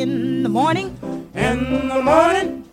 in the morning. In the morning.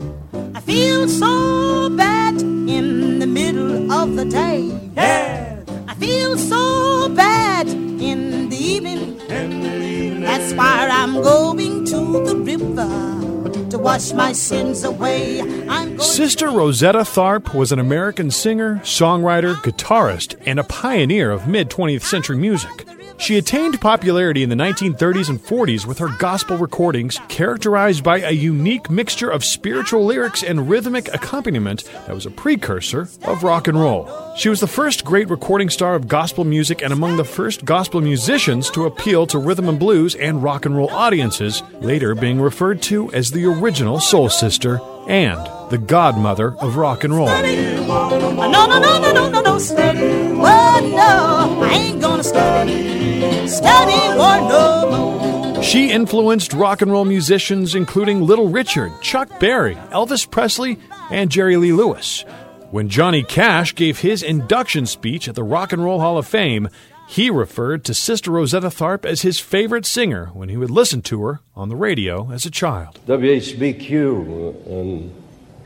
I feel so bad in the middle of the day. Yeah. I feel so bad in the evening. In the evening. That's why I'm going to the river to wash my sins away. I'm going Sister Rosetta Tharpe was an American singer, songwriter, guitarist, and a pioneer of mid 20th century music. She attained popularity in the 1930s and 40s with her gospel recordings, characterized by a unique mixture of spiritual lyrics and rhythmic accompaniment that was a precursor of rock and roll. She was the first great recording star of gospel music and among the first gospel musicians to appeal to rhythm and blues and rock and roll audiences, later being referred to as the original soul sister and the godmother of rock and roll. No, no, no, no, no, no, no, study. Well, no, I ain't gonna study. Study no. She influenced rock and roll musicians including Little Richard, Chuck Berry, Elvis Presley, and Jerry Lee Lewis. When Johnny Cash gave his induction speech at the Rock and Roll Hall of Fame, he referred to Sister Rosetta Tharpe as his favorite singer when he would listen to her on the radio as a child. WHBQ, uh, and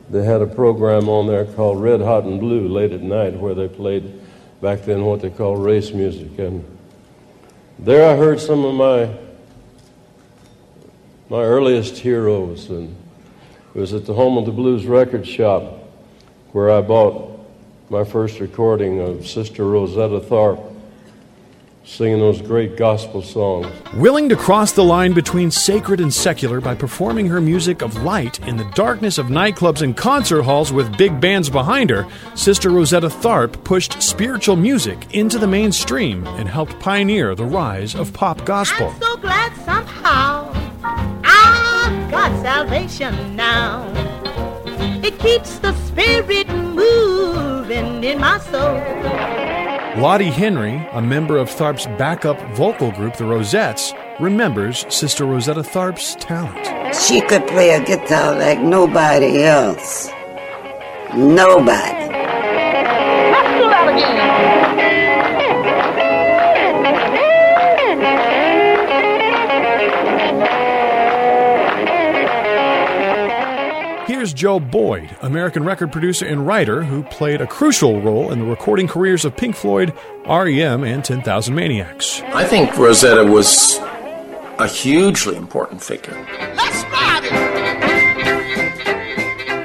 they had a program on there called Red Hot and Blue late at night where they played back then what they called race music. And there I heard some of my my earliest heroes, and it was at the Home of the Blues record shop where I bought my first recording of Sister Rosetta Tharpe singing those great gospel songs. Willing to cross the line between sacred and secular by performing her music of light in the darkness of nightclubs and concert halls with big bands behind her, Sister Rosetta Tharpe pushed spiritual music into the mainstream and helped pioneer the rise of pop gospel. I'm so glad somehow I've got salvation now. It keeps the spirit moving in my soul. Lottie Henry, a member of Tharpe's backup vocal group, the Rosettes, remembers Sister Rosetta Tharpe's talent. She could play a guitar like nobody else. Nobody. Here's Joe Boyd, American record producer and writer who played a crucial role in the recording careers of Pink Floyd, REM, and 10,000 Maniacs. I think Rosetta was a hugely important figure. Let's ride.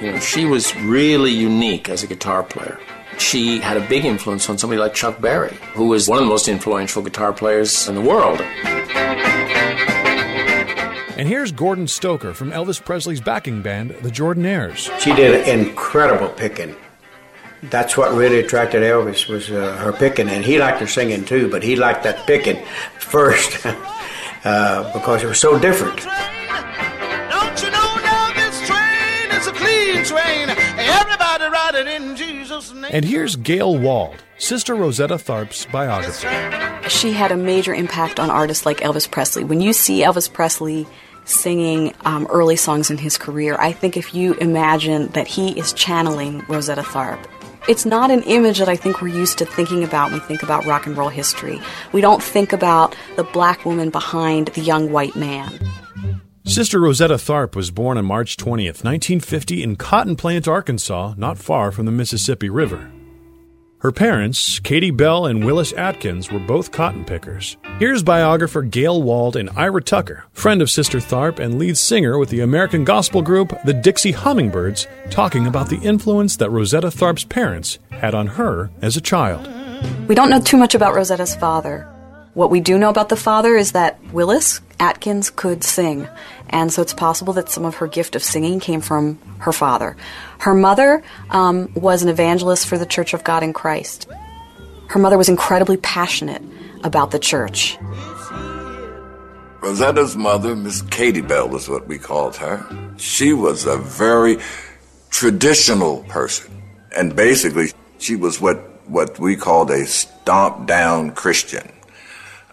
You know, she was really unique as a guitar player. She had a big influence on somebody like Chuck Berry, who was one of the most influential guitar players in the world. And here's Gordon Stoker from Elvis Presley's backing band, the Jordanaires. She did incredible picking. That's what really attracted Elvis was uh, her picking, and he liked her singing too. But he liked that picking first uh, because it was so different. Don't you know now this train is a clean train? Everybody ride it in Jesus' name. And here's Gayle Wald, Sister Rosetta Tharpe's biographer. she had a major impact on artists like Elvis Presley. When you see Elvis Presley singing um, early songs in his career, I think if you imagine that he is channeling Rosetta Tharpe, it's not an image that I think we're used to thinking about when we think about rock and roll history. We don't think about the black woman behind the young white man. Sister Rosetta Tharpe was born on March 20th, 1950, in Cotton Plant, Arkansas, not far from the Mississippi River. Her parents, Katie Bell and Willis Atkins, were both cotton pickers. Here's biographer Gayle Wald and Ira Tucker, friend of Sister Tharpe and lead singer with the American gospel group the Dixie Hummingbirds, talking about the influence that Rosetta Tharpe's parents had on her as a child. We don't know too much about Rosetta's father. What we do know about the father is that Willis Atkins could sing, and so it's possible that some of her gift of singing came from her father. Her mother um, was an evangelist for the Church of God in Christ. Her mother was incredibly passionate about the church. Rosetta's mother, Miss Katie Bell is what we called her. She was a very traditional person. And basically, she was what, what we called a stomp down Christian.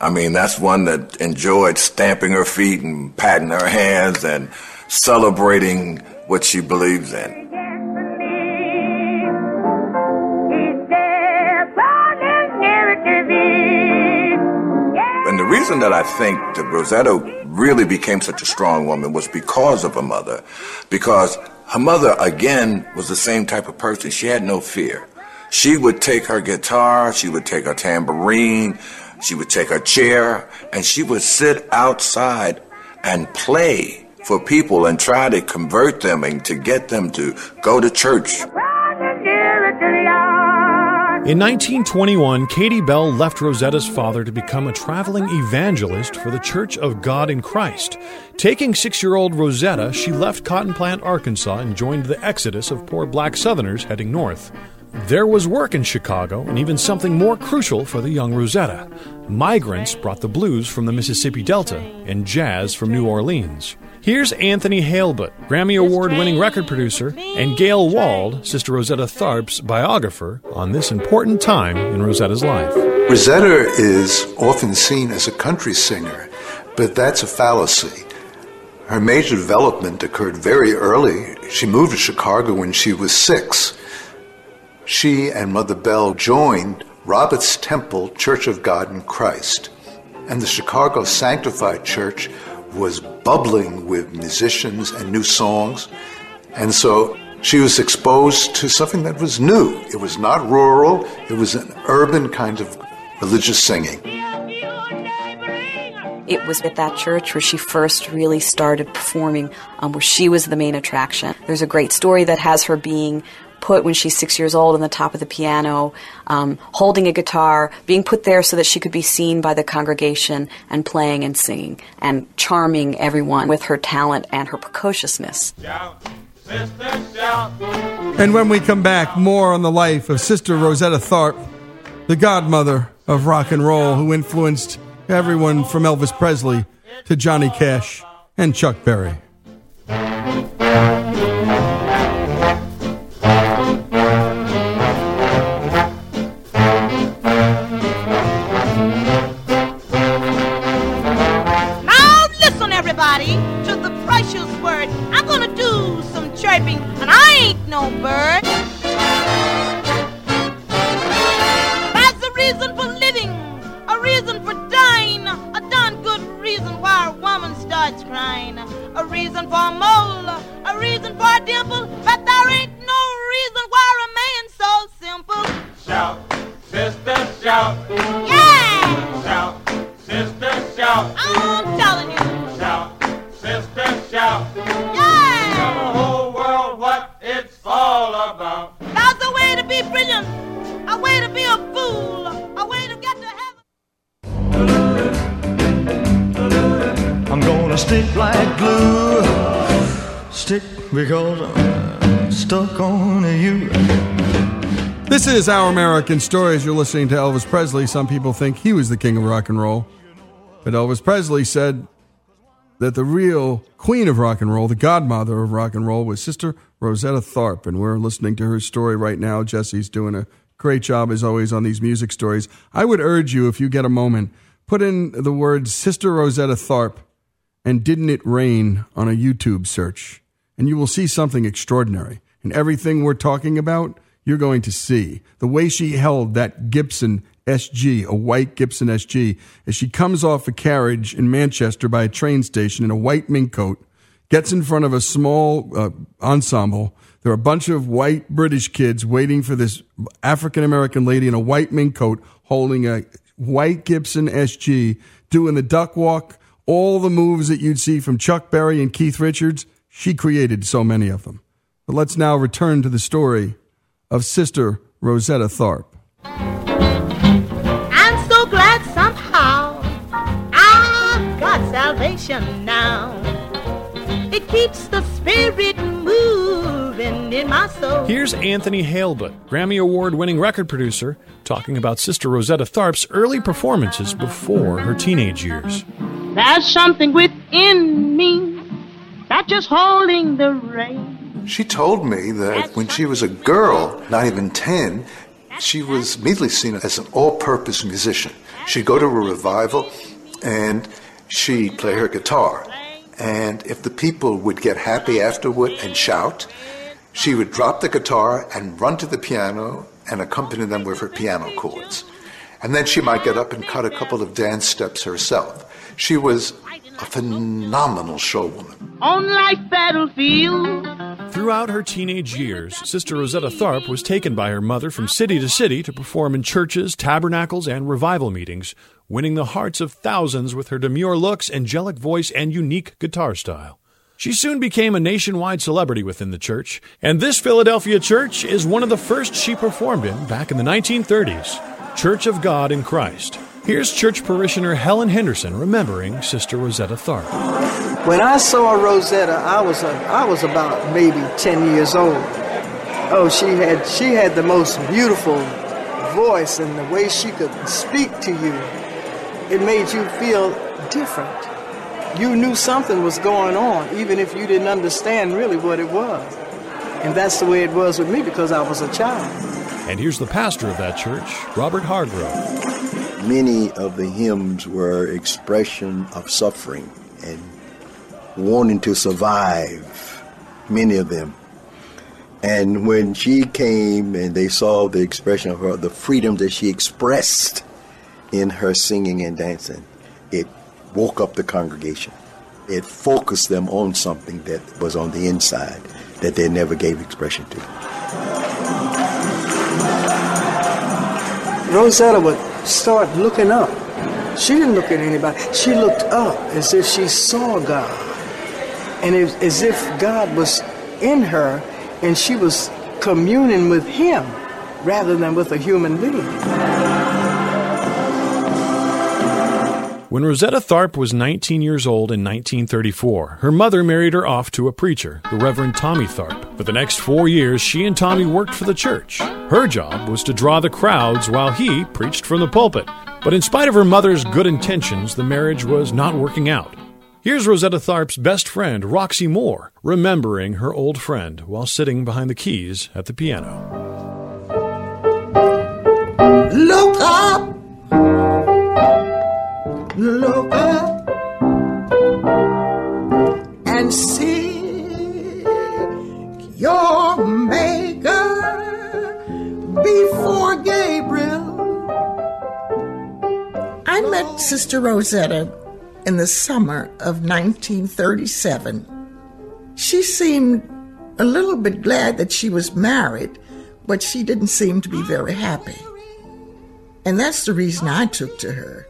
I mean, that's one that enjoyed stamping her feet and patting her hands and celebrating what she believes in. And the reason that I think that Rosetta really became such a strong woman was because of her mother. Because her mother, again, was the same type of person. She had no fear. She would take her guitar, she would take her tambourine, she would take her chair, and she would sit outside and play for people and try to convert them and to get them to go to church. In 1921, Katie Bell left Rosetta's father to become a traveling evangelist for the Church of God in Christ. Taking six year old Rosetta, she left Cotton Plant, Arkansas, and joined the exodus of poor black Southerners heading north. There was work in Chicago, and even something more crucial for the young Rosetta. Migrants brought the blues from the Mississippi Delta and jazz from New Orleans. Here's Anthony Heilbut, Grammy Award winning record producer, and Gayle Wald, Sister Rosetta Tharpe's biographer, on this important time in Rosetta's life. Rosetta is often seen as a country singer, but that's a fallacy. Her major development occurred very early. She moved to Chicago when she was six. She and Mother Bell joined Robert's Temple Church of God in Christ, and the Chicago Sanctified Church was bubbling with musicians and new songs. And so she was exposed to something that was new. It was not rural, it was an urban kind of religious singing. It was at that church where she first really started performing, um, where she was the main attraction. There's a great story that has her being put when she's six years old on the top of the piano, um, holding a guitar, being put there so that she could be seen by the congregation and playing and singing and charming everyone with her talent and her precociousness. And when we come back, more on the life of Sister Rosetta Tharpe, the godmother of rock and roll, who influenced everyone from Elvis Presley to Johnny Cash and Chuck Berry. Bird. That's a reason for living, a reason for dying, a darn good reason why a woman starts crying, a reason for a mole, a reason for a dimple, but there ain't no reason why a man's so simple. Shout, sister, shout. Stick like glue. Stick because I'm uh, stuck on you. This is Our American Stories. You're listening to Elvis Presley. Some people think he was the king of rock and roll. But Elvis Presley said that the real queen of rock and roll, the godmother of rock and roll, was Sister Rosetta Tharpe. And we're listening to her story right now. Jesse's doing a great job, as always, on these music stories. I would urge you, if you get a moment, put in the words Sister Rosetta Tharpe and Didn't It Rain on a YouTube search. And you will see something extraordinary. And everything we're talking about, you're going to see. The way she held that Gibson SG, a white Gibson SG, as she comes off a carriage in Manchester by a train station in a white mink coat, gets in front of a small uh, ensemble. There are a bunch of white British kids waiting for this African American lady in a white mink coat holding a white Gibson SG, doing the duck walk, all the moves that you'd see from Chuck Berry and Keith Richards. She created so many of them. But let's now return to the story of Sister Rosetta Tharpe. I'm so glad somehow I've got salvation now. It keeps the spirit moving in my soul. Here's Anthony Heilbut, Grammy Award winning record producer, talking about Sister Rosetta Tharpe's early performances before her teenage years. There's something within me that's just holding the rein. She told me that when she was a girl, not even 10, she was immediately seen as an all purpose musician. She'd go to a revival and she'd play her guitar. And if the people would get happy afterward and shout, she would drop the guitar and run to the piano and accompany them with her piano chords. And then she might get up and cut a couple of dance steps herself. She was a phenomenal showwoman. On life battlefield. Throughout her teenage years, Sister Rosetta Tharpe was taken by her mother from city to city to perform in churches, tabernacles, and revival meetings, winning the hearts of thousands with her demure looks, angelic voice, and unique guitar style. She soon became a nationwide celebrity within the church, and this Philadelphia church is one of the first she performed in back in the 1930s Church of God in Christ. Here's church parishioner Helen Henderson remembering Sister Rosetta Tharpe. When I saw Rosetta, I was a, I was about maybe 10 years old. Oh, she had she had the most beautiful voice and the way she could speak to you. It made you feel different. You knew something was going on even if you didn't understand really what it was. And that's the way it was with me because I was a child. And here's the pastor of that church, Robert Hargrove. Many of the hymns were expression of suffering and wanting to survive, many of them. And when she came and they saw the expression of her, the freedom that she expressed in her singing and dancing, it woke up the congregation. It focused them on something that was on the inside that they never gave expression to. Rosetta would start looking up. She didn't look at anybody. She looked up as if she saw God. And it, as if God was in her and she was communing with Him rather than with a human being. When Rosetta Tharpe was 19 years old in 1934, her mother married her off to a preacher, the Reverend Tommy Tharp. For the next four years, she and Tommy worked for the church. Her job was to draw the crowds while he preached from the pulpit. But in spite of her mother's good intentions, the marriage was not working out. Here's Rosetta Tharpe's best friend, Roxy Moore, remembering her old friend while sitting behind the keys at the piano. Look up, look up, and see your Maker before Gabriel. I met Sister Rosetta in the summer of 1937. She seemed a little bit glad that she was married, but she didn't seem to be very happy. And that's the reason I took to her.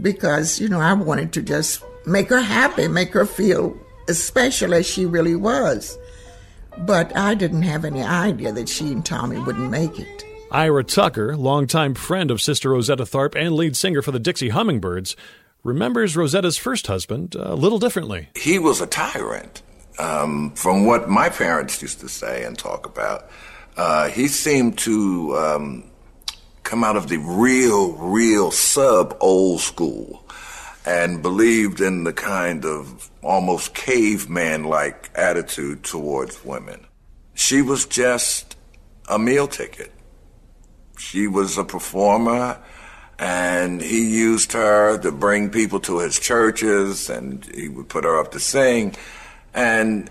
Because, you know, I wanted to just make her happy, make her feel as special as she really was. But I didn't have any idea that she and Tommy wouldn't make it. Ira Tucker, longtime friend of Sister Rosetta Tharpe and lead singer for the Dixie Hummingbirds, remembers Rosetta's first husband a little differently. He was a tyrant. Um, from what my parents used to say and talk about, uh, he seemed to um, come out of the real, real sub old school and believed in the kind of almost caveman like attitude towards women. She was just a meal ticket. She was a performer and he used her to bring people to his churches and he would put her up to sing and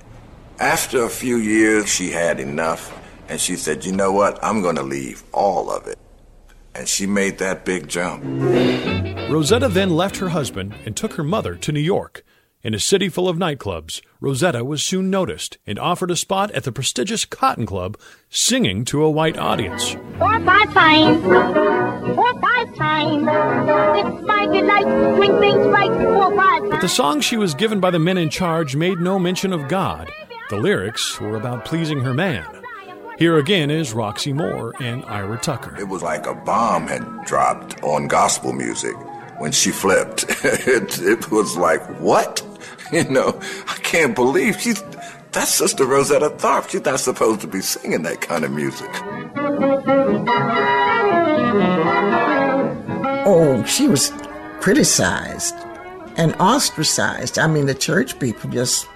after a few years she had enough and she said you know what i'm going to leave all of it and she made that big jump Rosetta then left her husband and took her mother to New York. In a city full of nightclubs, Rosetta was soon noticed and offered a spot at the prestigious Cotton Club, singing to a white audience. Four, five times. Four, five times. It's my delight to drink things right. Four, five But the song she was given by the men in charge made no mention of God. The lyrics were about pleasing her man. Here again is Roxy Moore and Ira Tucker. it was like a bomb had dropped on gospel music when she flipped it, it was like what you know i can't believe she's that's sister rosetta tharpe she's not supposed to be singing that kind of music Oh, she was criticized and ostracized. I mean, the church people just,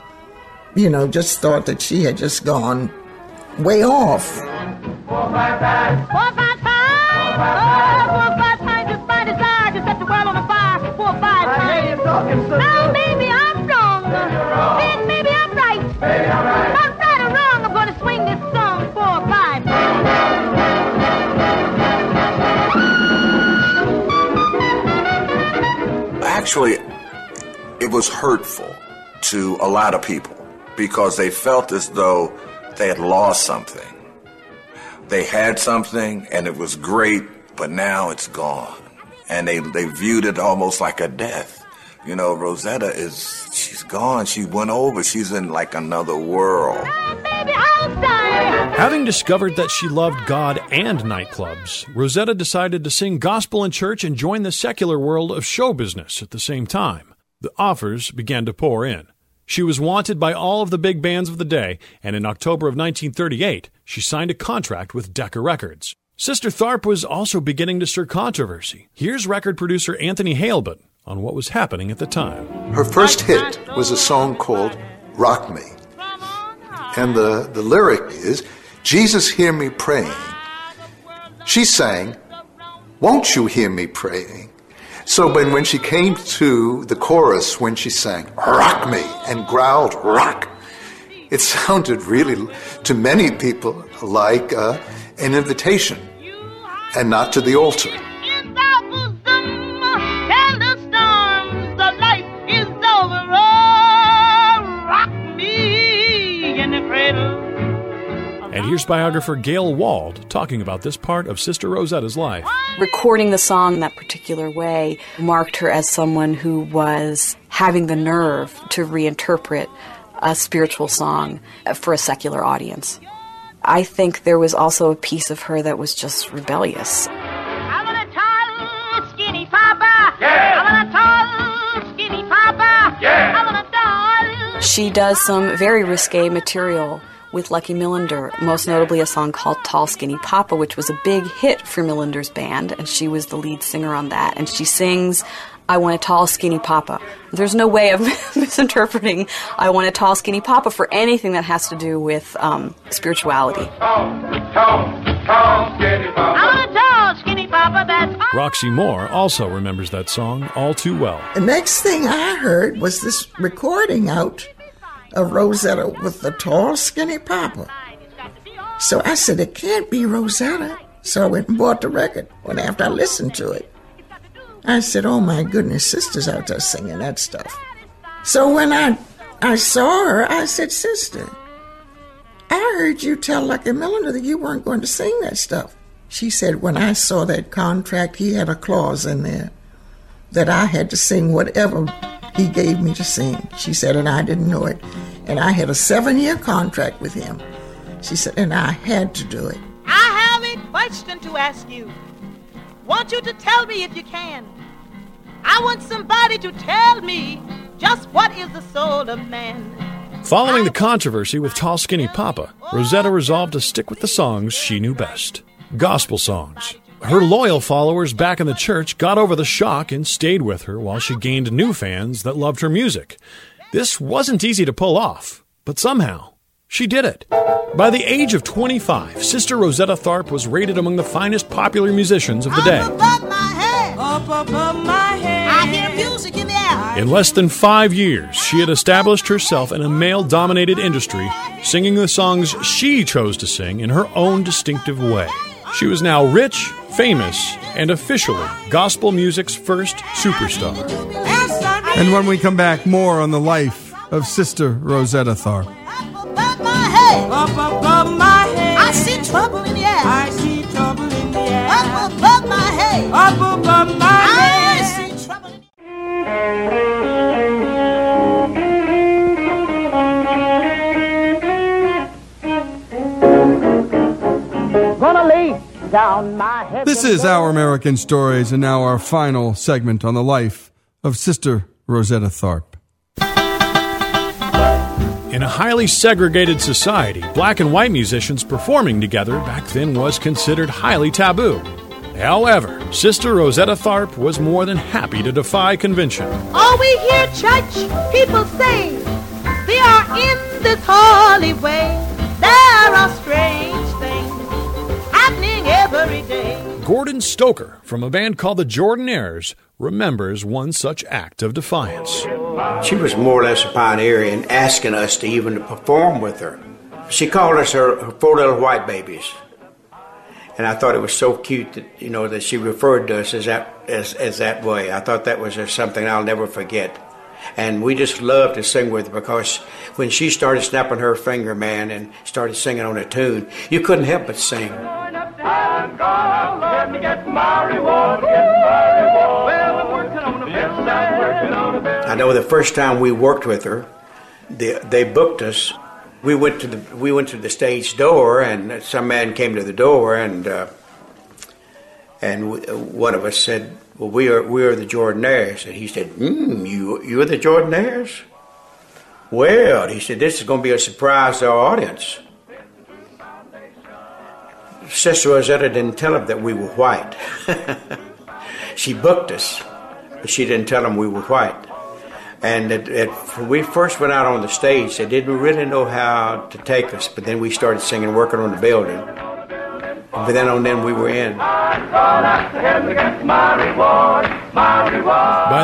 you know, just thought that she had just gone way off. Four, five, five. Four, five, five. Oh, four, five, five. Just by desire to set the world on fire. Four, five, five. I hear you talking, sister. No, baby, I'm wrong. Maybe you're wrong. Then maybe I'm right. Maybe I'm right. If I'm right or wrong, I'm going to swing this song. Four, five. Actually, it was hurtful to a lot of people because they felt as though they had lost something. They had something and it was great, but now it's gone. And they, they viewed it almost like a death. You know, Rosetta is, she's gone. She went over. She's in like another world. Having discovered that she loved God and nightclubs, Rosetta decided to sing gospel in church and join the secular world of show business at the same time. The offers began to pour in. She was wanted by all of the big bands of the day, and in October of 1938, she signed a contract with Decca Records. Sister Tharpe was also beginning to stir controversy. Here's record producer Anthony Heilbut on what was happening at the time. Her first hit was a song called Rock Me. And the, the lyric is Jesus, hear me praying. She sang, Won't you hear me praying? So when, when she came to the chorus, when she sang, Rock me, and growled, Rock, it sounded really, to many people, like uh, an invitation and not to the altar. Here's biographer Gayle Wald talking about this part of Sister Rosetta's life. Recording the song in that particular way marked her as someone who was having the nerve to reinterpret a spiritual song for a secular audience. I think there was also a piece of her that was just rebellious. She does some very risque material with Lucky Millinder, most notably a song called Tall Skinny Papa, which was a big hit for Millinder's band, and she was the lead singer on that. And she sings, I want a tall, skinny papa. There's no way of misinterpreting I want a tall, skinny papa for anything that has to do with um, spirituality. Roxy Moore also remembers that song all too well. The next thing I heard was this recording out of Rosetta with the tall, skinny papa. So I said, it can't be Rosetta. So I went and bought the record. And after I listened to it, I said, oh my goodness, sister's out there singing that stuff. So when I, I saw her, I said, sister, I heard you tell Lucky Millinder that you weren't going to sing that stuff. She said, when I saw that contract, he had a clause in there that I had to sing whatever he gave me to sing. She said, and I didn't know it. And I had a seven year contract with him. She said, and I had to do it. I have a question to ask you. Want you to tell me if you can. I want somebody to tell me just what is the soul of man. Following the controversy with Tall Skinny Papa, Rosetta resolved to stick with the songs she knew best gospel songs. Her loyal followers back in the church got over the shock and stayed with her while she gained new fans that loved her music. This wasn't easy to pull off, but somehow she did it. By the age of 25, Sister Rosetta Tharpe was rated among the finest popular musicians of the day. Up above my head. I hear music in the air. In less than five years, she had established herself in a male dominated industry, singing the songs she chose to sing in her own distinctive way. She was now rich, famous, and officially gospel music's first superstar. And when we come back, more on the life of Sister Rosetta Tharpe. Up above my head. I see trouble in the air. I see trouble in the air. Up above my head. Up above my head. I see trouble in Gonna This is Our American Stories, and now our final segment on the life of Sister Rosetta Tharpe. In a highly segregated society, black and white musicians performing together back then was considered highly taboo. However, Sister Rosetta Tharpe was more than happy to defy convention. All we hear church people say, they are in this holy way. There are strange Gordon Stoker, from a band called the Jordanaires, remembers one such act of defiance. She was more or less a pioneer in asking us to even to perform with her. She called us her, her four little white babies. And I thought it was so cute that you know that she referred to us as that as, as that way. I thought that was something I'll never forget. And we just loved to sing with her because when she started snapping her finger, man, and started singing on a tune, you couldn't help but sing. I know the first time we worked with her, they, they booked us. We went to the we went to the stage door, and some man came to the door, and uh, and w- one of us said, "Well, we are we are the Jordanaires," and he said, "Hmm, you you're the Jordanaires." Well, he said, "This is going to be a surprise to our audience." Sister Rosetta didn't tell him that we were white. she booked us, but she didn't tell him we were white. And it, it, when we first went out on the stage, they didn't really know how to take us, but then we started singing, working on the building. And then on, then we were in. By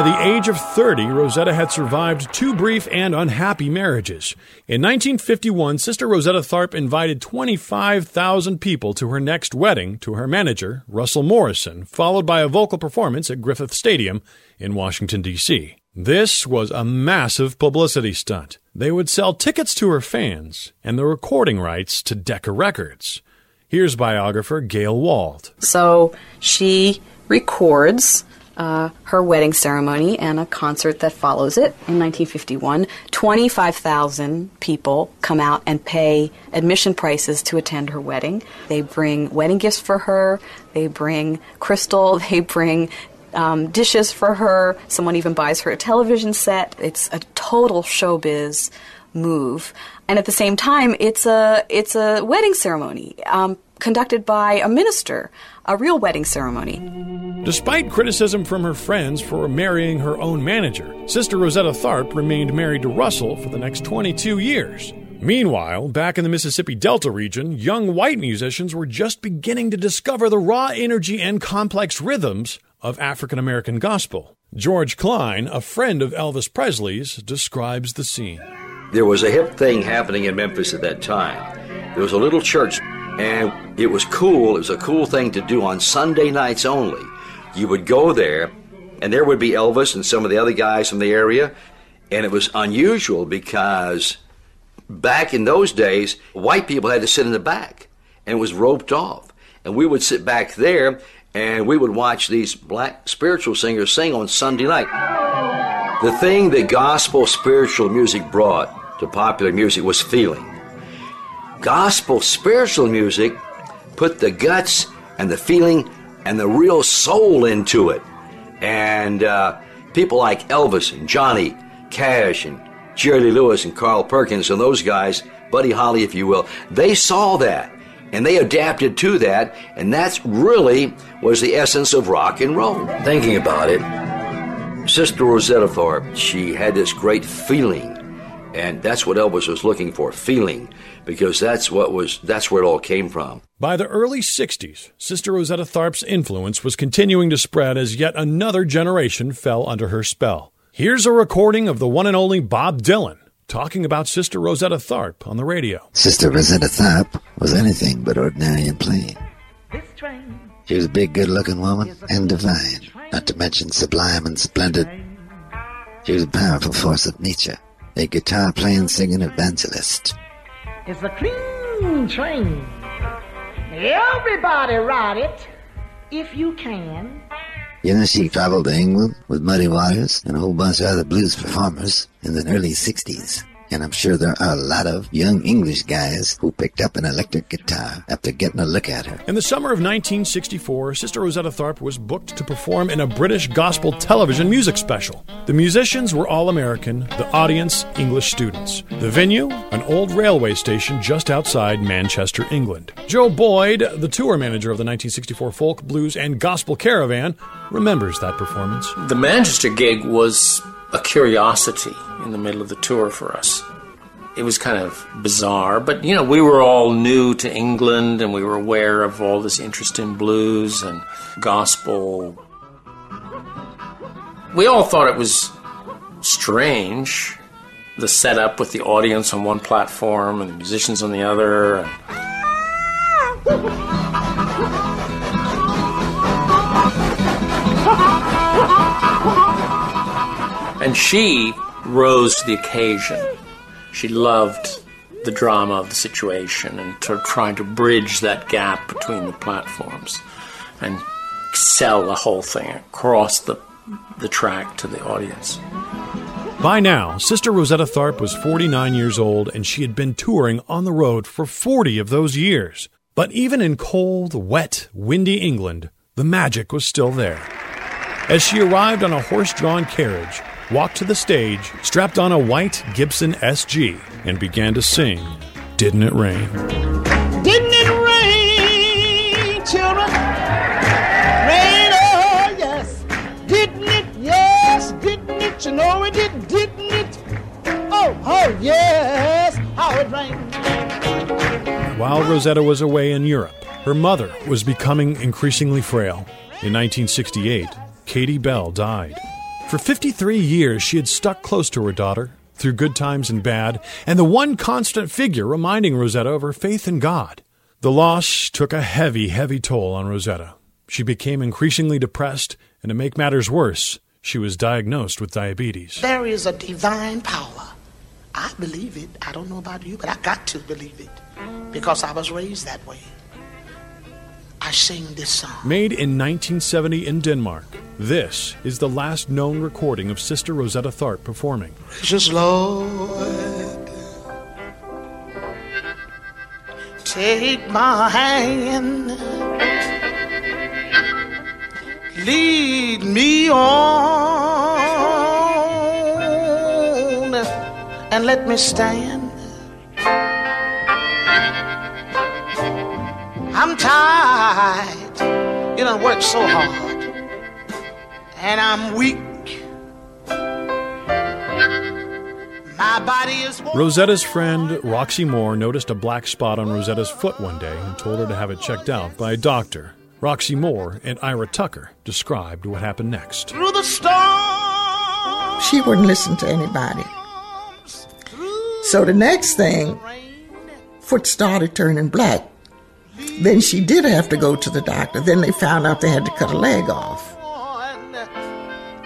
the age of 30, Rosetta had survived two brief and unhappy marriages. In 1951, Sister Rosetta Tharpe invited 25,000 people to her next wedding to her manager, Russell Morrison, followed by a vocal performance at Griffith Stadium in Washington, D.C. This was a massive publicity stunt. They would sell tickets to her fans and the recording rights to Decca Records. Here's biographer Gayle Wald. So she records uh, her wedding ceremony and a concert that follows it in 1951. 25,000 people come out and pay admission prices to attend her wedding. They bring wedding gifts for her, they bring crystal, they bring um, dishes for her. Someone even buys her a television set. It's a total showbiz move. And at the same time, it's a it's a wedding ceremony um, conducted by a minister, a real wedding ceremony. Despite criticism from her friends for marrying her own manager, Sister Rosetta Tharpe remained married to Russell for the next 22 years. Meanwhile, back in the Mississippi Delta region, young white musicians were just beginning to discover the raw energy and complex rhythms of African American gospel. George Klein, a friend of Elvis Presley's, describes the scene. There was a hip thing happening in Memphis at that time. There was a little church, and it was cool. It was a cool thing to do on Sunday nights only. You would go there, and there would be Elvis and some of the other guys from the area, and it was unusual because back in those days, white people had to sit in the back, and it was roped off. And we would sit back there, and we would watch these black spiritual singers sing on Sunday night. The thing that gospel spiritual music brought to popular music was feeling. Gospel spiritual music put the guts and the feeling and the real soul into it. And uh, people like Elvis and Johnny Cash and Jerry Lee Lewis and Carl Perkins and those guys, Buddy Holly, if you will, they saw that and they adapted to that, and that's really was the essence of rock and roll. Thinking about it, Sister Rosetta Tharpe, she had this great feeling, and that's what Elvis was looking for, feeling, because that's what was that's where it all came from. By the early 60s, Sister Rosetta Tharpe's influence was continuing to spread as yet another generation fell under her spell. Here's a recording of the one and only Bob Dylan talking about Sister Rosetta Tharpe on the radio. Sister Rosetta Tharpe was anything but ordinary and plain. She was a big, good looking woman and divine, not to mention sublime and splendid. She was a powerful force of nature, a guitar playing, singing evangelist. It's a clean train. Everybody ride it if you can. You know, she traveled to England with Muddy Waters and a whole bunch of other blues performers in the early 60s. And I'm sure there are a lot of young English guys who picked up an electric guitar after getting a look at her. In the summer of 1964, Sister Rosetta Tharpe was booked to perform in a British gospel television music special. The musicians were all American, the audience, English students. The venue, an old railway station just outside Manchester, England. Joe Boyd, the tour manager of the 1964 Folk, Blues, and Gospel Caravan, remembers that performance. The Manchester gig was a curiosity in the middle of the tour for us. It was kind of bizarre, but you know, we were all new to England and we were aware of all this interest in blues and gospel. We all thought it was strange the setup with the audience on one platform and the musicians on the other. And she rose to the occasion. She loved the drama of the situation and to trying to bridge that gap between the platforms and sell the whole thing across the, the track to the audience. By now, Sister Rosetta Tharpe was 49 years old and she had been touring on the road for 40 of those years. But even in cold, wet, windy England, the magic was still there. As she arrived on a horse drawn carriage, walked to the stage, strapped on a white Gibson SG, and began to sing Didn't It Rain? Didn't it rain, children? Rain, oh yes. Didn't it? Yes, didn't it? You know it did, didn't it? Oh, oh yes, how it rained. While Rosetta was away in Europe, her mother was becoming increasingly frail. In 1968, Katie Bell died. For 53 years, she had stuck close to her daughter, through good times and bad, and the one constant figure reminding Rosetta of her faith in God. The loss took a heavy, heavy toll on Rosetta. She became increasingly depressed, and to make matters worse, she was diagnosed with diabetes. There is a divine power. I believe it. I don't know about you, but I got to believe it because I was raised that way. I sing this song. Made in 1970 in Denmark, this is the last known recording of Sister Rosetta Tharpe performing. Precious Lord, take my hand, lead me on, and let me stand. I'm tired. You done worked so hard, and I'm weak. My body is Rosetta's friend Roxy Moore noticed a black spot on Rosetta's foot one day and told her to have it checked out by a doctor. Roxy Moore and Ira Tucker described what happened next. through the storm. She wouldn't listen to anybody. So the next thing, foot started turning black. Then she did have to go to the doctor. Then they found out they had to cut a leg off.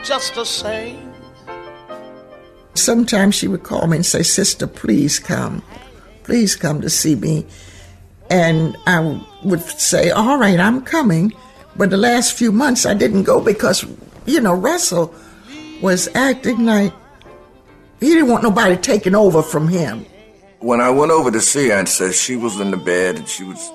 Just the same. Sometimes she would call me and say, Sister, please come. Please come to see me. And I would say, All right, I'm coming. But the last few months I didn't go because, you know, Russell was acting like he didn't want nobody taking over from him. When I went over to see her and said she was in the bed and she was,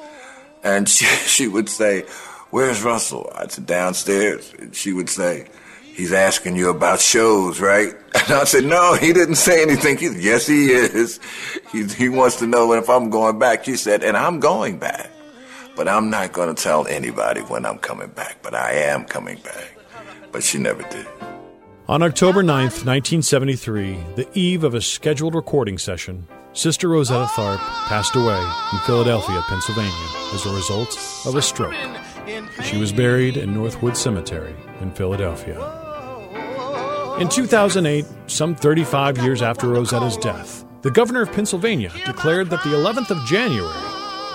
and she, she would say, where's Russell? I said, downstairs. And she would say, he's asking you about shows, right? And I said, no, he didn't say anything. He said, yes, he is. He, he wants to know if I'm going back. She said, and I'm going back. But I'm not going to tell anybody when I'm coming back, but I am coming back. But she never did. On October 9th, 1973, the eve of a scheduled recording session, Sister Rosetta Tharpe passed away in Philadelphia, Pennsylvania, as a result of a stroke. She was buried in Northwood Cemetery in Philadelphia. In 2008, some 35 years after Rosetta's death, the governor of Pennsylvania declared that the 11th of January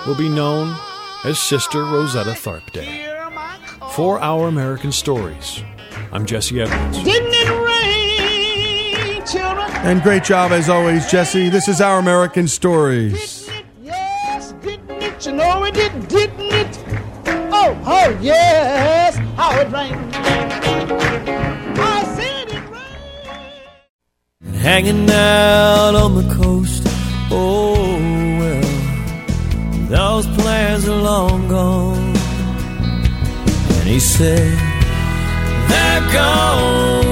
will be known as Sister Rosetta Tharpe Day. For Our American Stories, I'm Jesse Edwards. And great job as always, Jesse. This is Our American Stories. Yes, didn't it? You know it did, didn't it? Oh, oh yes, how it rained. I said it Hanging out on the coast. Oh, well, those plans are long gone. And he said, they're goes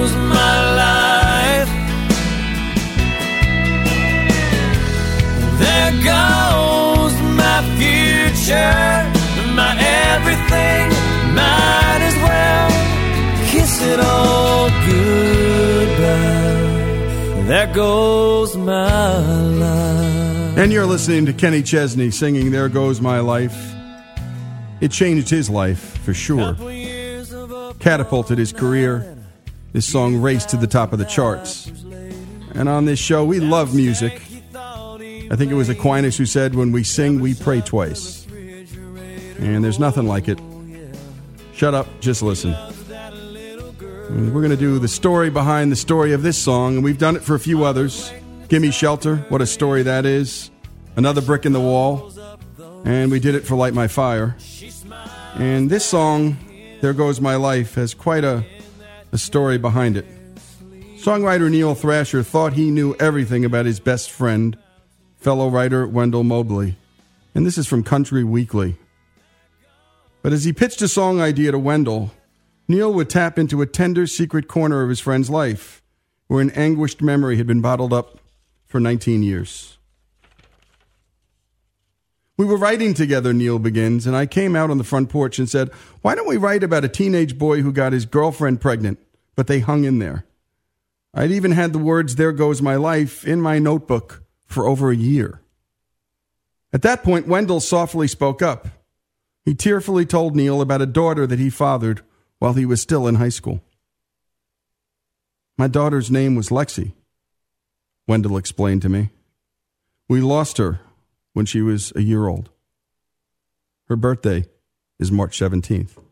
goes my future, my everything. Might as well kiss it all goodbye. There goes my life. And you're listening to Kenny Chesney singing There Goes My Life. It changed his life, for sure. Catapulted his career. This song raced to the top of the charts. And on this show, we love music. I think it was Aquinas who said, When we sing, we pray twice. And there's nothing like it. Shut up, just listen. And we're going to do the story behind the story of this song, and we've done it for a few others. Gimme Shelter, what a story that is. Another Brick in the Wall. And we did it for Light My Fire. And this song, There Goes My Life, has quite a, a story behind it. Songwriter Neil Thrasher thought he knew everything about his best friend, fellow writer Wendell Mobley. And this is from Country Weekly. But as he pitched a song idea to Wendell, Neil would tap into a tender, secret corner of his friend's life where an anguished memory had been bottled up for 19 years. We were writing together, Neil begins, and I came out on the front porch and said, Why don't we write about a teenage boy who got his girlfriend pregnant, but they hung in there? I'd even had the words, There Goes My Life, in my notebook for over a year. At that point, Wendell softly spoke up. He tearfully told Neil about a daughter that he fathered while he was still in high school. My daughter's name was Lexi, Wendell explained to me. We lost her when she was a year old. Her birthday is March 17th.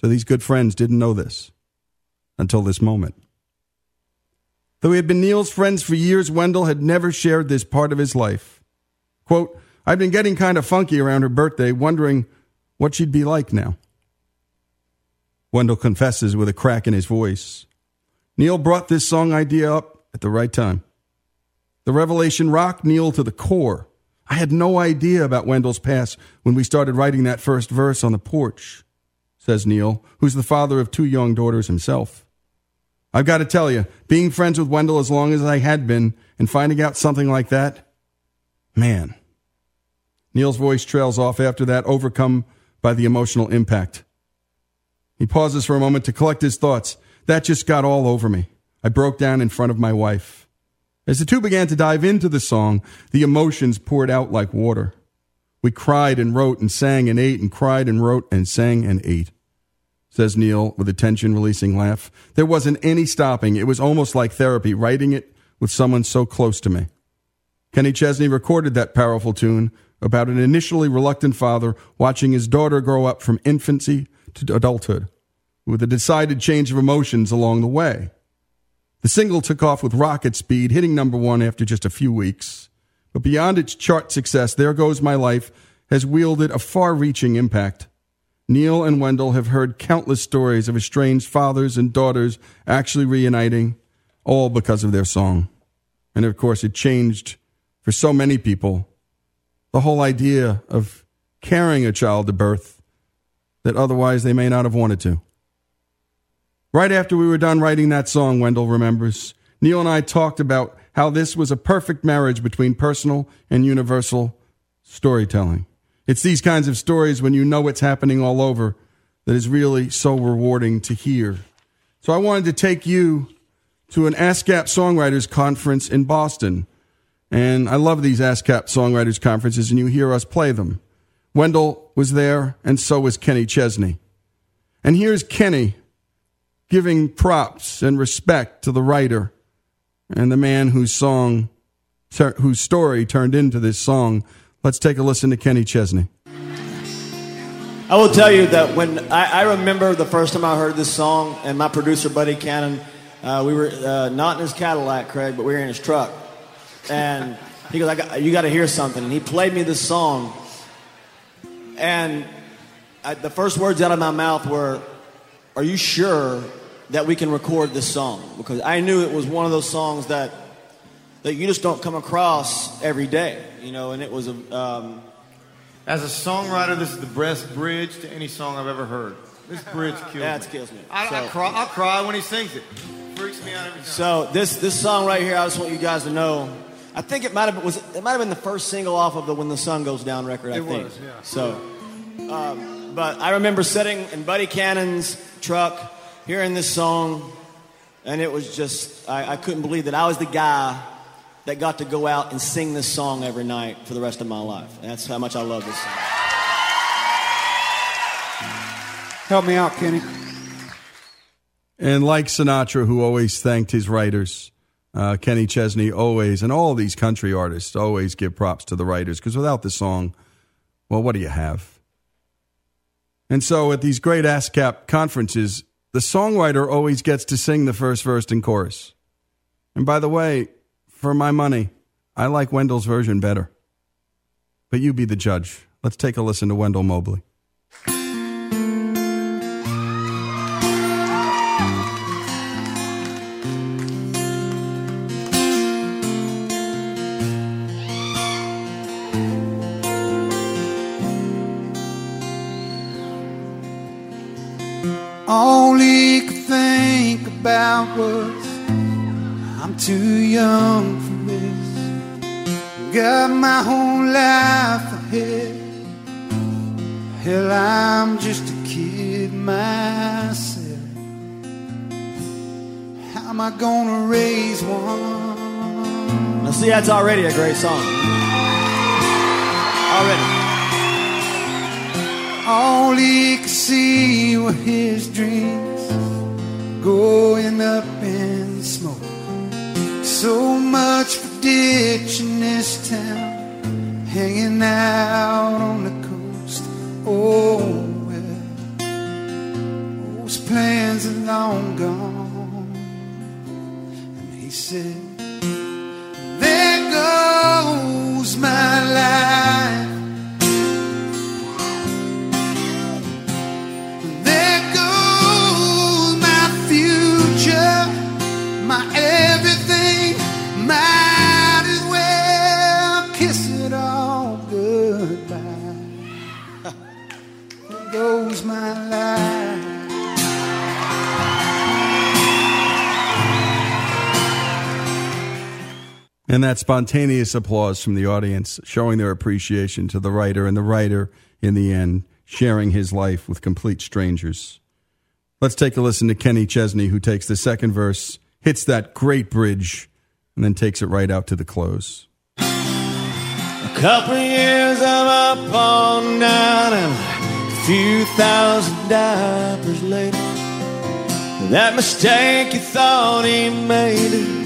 So these good friends didn't know this until this moment. Though he had been Neil's friends for years, Wendell had never shared this part of his life. Quote, I've been getting kind of funky around her birthday, wondering what she'd be like now. Wendell confesses with a crack in his voice. Neil brought this song idea up at the right time. The revelation rocked Neil to the core. I had no idea about Wendell's past when we started writing that first verse on the porch, says Neil, who's the father of two young daughters himself. I've got to tell you, being friends with Wendell as long as I had been and finding out something like that, man. Neil's voice trails off after that, overcome by the emotional impact. He pauses for a moment to collect his thoughts. That just got all over me. I broke down in front of my wife. As the two began to dive into the song, the emotions poured out like water. We cried and wrote and sang and ate and cried and wrote and sang and ate, says Neil with a tension releasing laugh. There wasn't any stopping. It was almost like therapy, writing it with someone so close to me. Kenny Chesney recorded that powerful tune about an initially reluctant father watching his daughter grow up from infancy to adulthood, with a decided change of emotions along the way. The single took off with rocket speed, hitting number one after just a few weeks. But beyond its chart success, There Goes My Life has wielded a far reaching impact. Neil and Wendell have heard countless stories of estranged fathers and daughters actually reuniting, all because of their song. And of course, it changed for so many people the whole idea of carrying a child to birth that otherwise they may not have wanted to. Right after we were done writing that song, Wendell remembers, Neil and I talked about how this was a perfect marriage between personal and universal storytelling. It's these kinds of stories when you know what's happening all over that is really so rewarding to hear. So I wanted to take you to an ASCAP Songwriters Conference in Boston. And I love these ASCAP Songwriters Conferences, and you hear us play them. Wendell was there, and so was Kenny Chesney. And here's Kenny giving props and respect to the writer and the man whose song, whose story turned into this song. Let's take a listen to Kenny Chesney. I will tell you that when I, I remember the first time I heard this song, and my producer Buddy Cannon, uh, we were uh, not in his Cadillac, Craig, but we were in his truck, and he goes, got, "You got to hear something." And he played me this song, and I, the first words out of my mouth were, "Are you sure that we can record this song?" Because I knew it was one of those songs that that you just don't come across every day, you know. And it was a. Um, As a songwriter, this is the best bridge to any song I've ever heard. This bridge kills That me. kills me. I, I, cry, I cry when he sings it. Freaks me out every time. So this this song right here, I just want you guys to know. I think it might have been, was it might have been the first single off of the "When the Sun Goes Down" record. I It think. was, yeah. So, um, but I remember sitting in Buddy Cannon's truck, hearing this song, and it was just I, I couldn't believe that I was the guy that got to go out and sing this song every night for the rest of my life. And that's how much I love this song. Help me out, Kenny. And like Sinatra, who always thanked his writers, uh, Kenny Chesney always, and all these country artists always give props to the writers because without the song, well, what do you have? And so at these great ASCAP conferences, the songwriter always gets to sing the first verse and chorus. And by the way, for my money, I like Wendell's version better. But you be the judge. Let's take a listen to Wendell Mobley. All he could think about was I'm too young for this. Got my whole life ahead. Hell, I'm just a kid myself. How am I gonna raise one? Now, see, that's already a great song. Already. All he could see were his dreams going up in smoke. So much for ditching this town, hanging out on the coast. Oh, well, those plans are long gone. And he said, There goes And that spontaneous applause from the audience showing their appreciation to the writer, and the writer, in the end, sharing his life with complete strangers. Let's take a listen to Kenny Chesney, who takes the second verse, hits that great bridge, and then takes it right out to the close. A couple years I'm up all night and a few thousand diapers later. That mistake you thought he made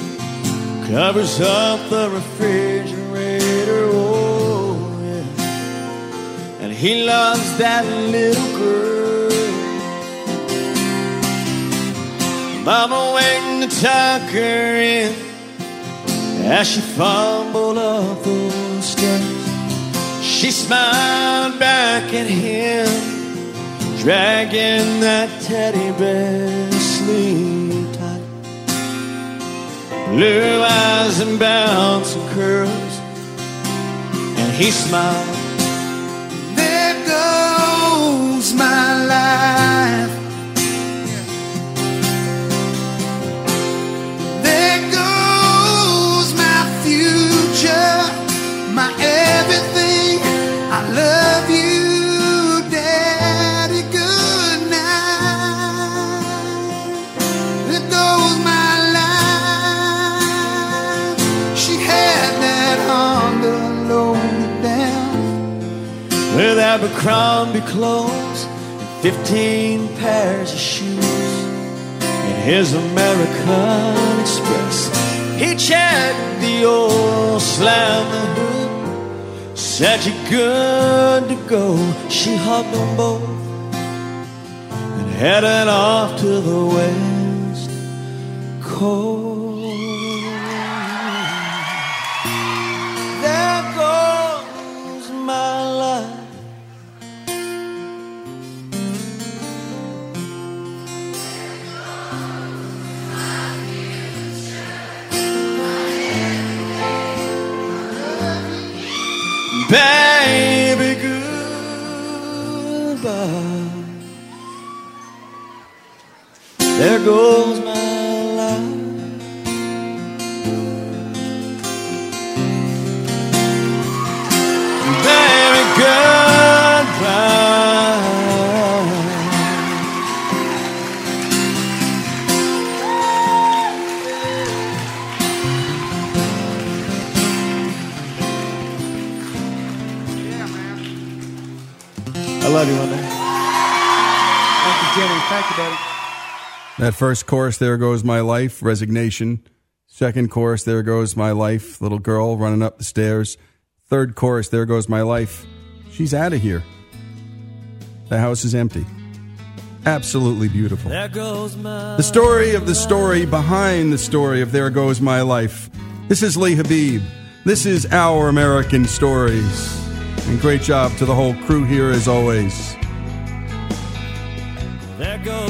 covers up the refrigerator. Oh, yeah. And he loves that little girl. Mama waiting to tuck her in as she fumbled up those steps. She smiled back at him, dragging that teddy bear tight. Blue eyes and bouncing curls, and he smiled. There goes my life. With Abercrombie clothes and 15 pairs of shoes. In his American Express, he checked the oil, slammed the hood, said you're good to go. She hugged them both and headed off to the west coast. That first chorus, There Goes My Life, resignation. Second chorus, There Goes My Life, little girl running up the stairs. Third chorus, There Goes My Life, she's out of here. The house is empty. Absolutely beautiful. There goes my The story of the story behind the story of There Goes My Life. This is Lee Habib. This is Our American Stories. And great job to the whole crew here as always. There goes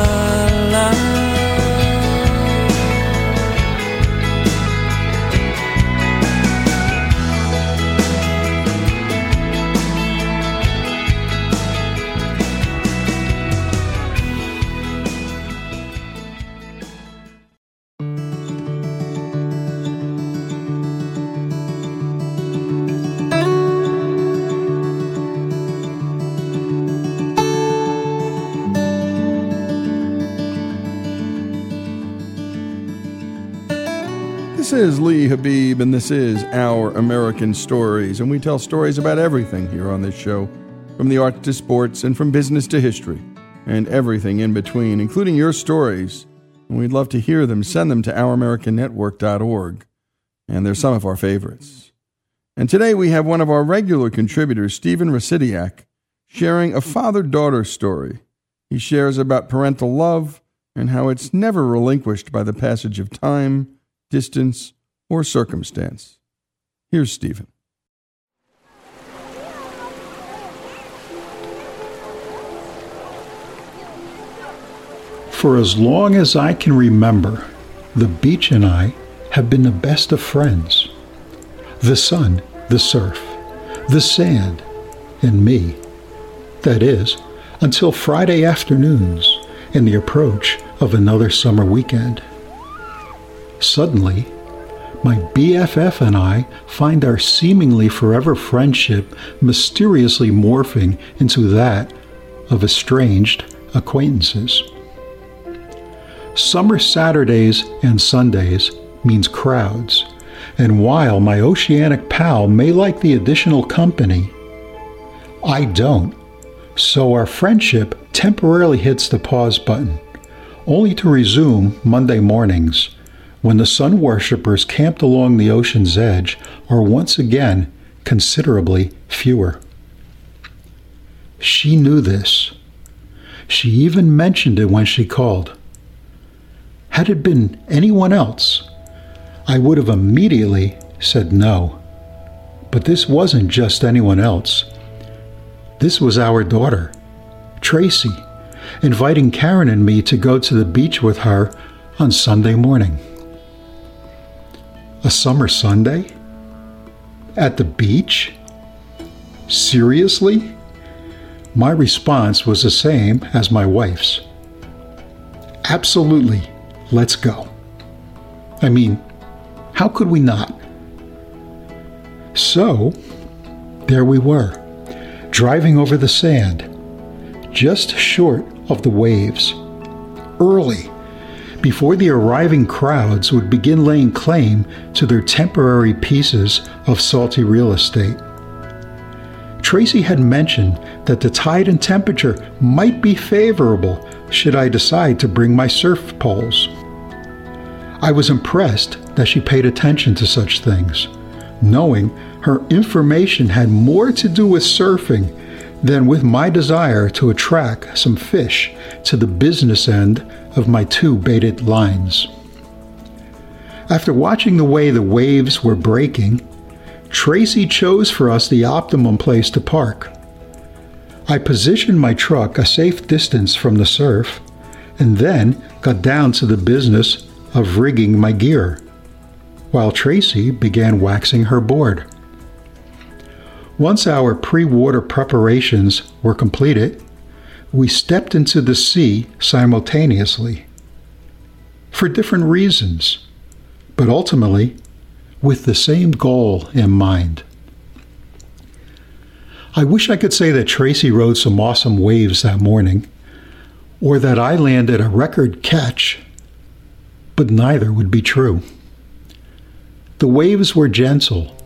is Lee Habib, and this is Our American Stories. And we tell stories about everything here on this show from the arts to sports, and from business to history, and everything in between, including your stories. And we'd love to hear them. Send them to ouramericannetwork.org. And they're some of our favorites. And today we have one of our regular contributors, Stephen Rasidiak, sharing a father daughter story. He shares about parental love and how it's never relinquished by the passage of time, distance, or circumstance. Here's Stephen. For as long as I can remember, the beach and I have been the best of friends. The sun, the surf, the sand, and me. That is, until Friday afternoons and the approach of another summer weekend. Suddenly, my BFF and I find our seemingly forever friendship mysteriously morphing into that of estranged acquaintances. Summer Saturdays and Sundays means crowds, and while my oceanic pal may like the additional company, I don't. So our friendship temporarily hits the pause button, only to resume Monday mornings when the sun worshippers camped along the ocean's edge are once again considerably fewer. She knew this. She even mentioned it when she called. Had it been anyone else, I would have immediately said no. But this wasn't just anyone else. This was our daughter, Tracy, inviting Karen and me to go to the beach with her on Sunday morning. A summer Sunday? At the beach? Seriously? My response was the same as my wife's. Absolutely, let's go. I mean, how could we not? So, there we were, driving over the sand, just short of the waves, early, before the arriving crowds would begin laying claim to their temporary pieces of salty real estate. Tracy had mentioned that the tide and temperature might be favorable should I decide to bring my surf poles. I was impressed that she paid attention to such things, knowing her information had more to do with surfing than with my desire to attract some fish to the business end of my two baited lines. After watching the way the waves were breaking, Tracy chose for us the optimum place to park. I positioned my truck a safe distance from the surf and then got down to the business of rigging my gear, while Tracy began waxing her board. Once our pre water preparations were completed, we stepped into the sea simultaneously. For different reasons, but ultimately with the same goal in mind. I wish I could say that Tracy rode some awesome waves that morning, or that I landed a record catch, but neither would be true. The waves were gentle,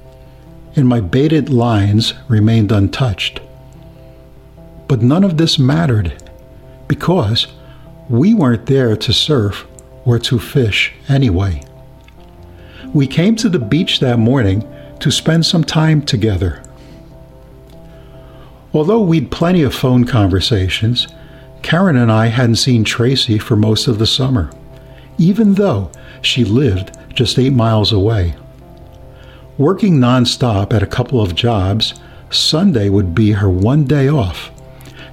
and my baited lines remained untouched. But none of this mattered because we weren't there to surf or to fish anyway. We came to the beach that morning to spend some time together. Although we'd plenty of phone conversations, Karen and I hadn't seen Tracy for most of the summer, even though she lived just eight miles away. Working nonstop at a couple of jobs, Sunday would be her one day off,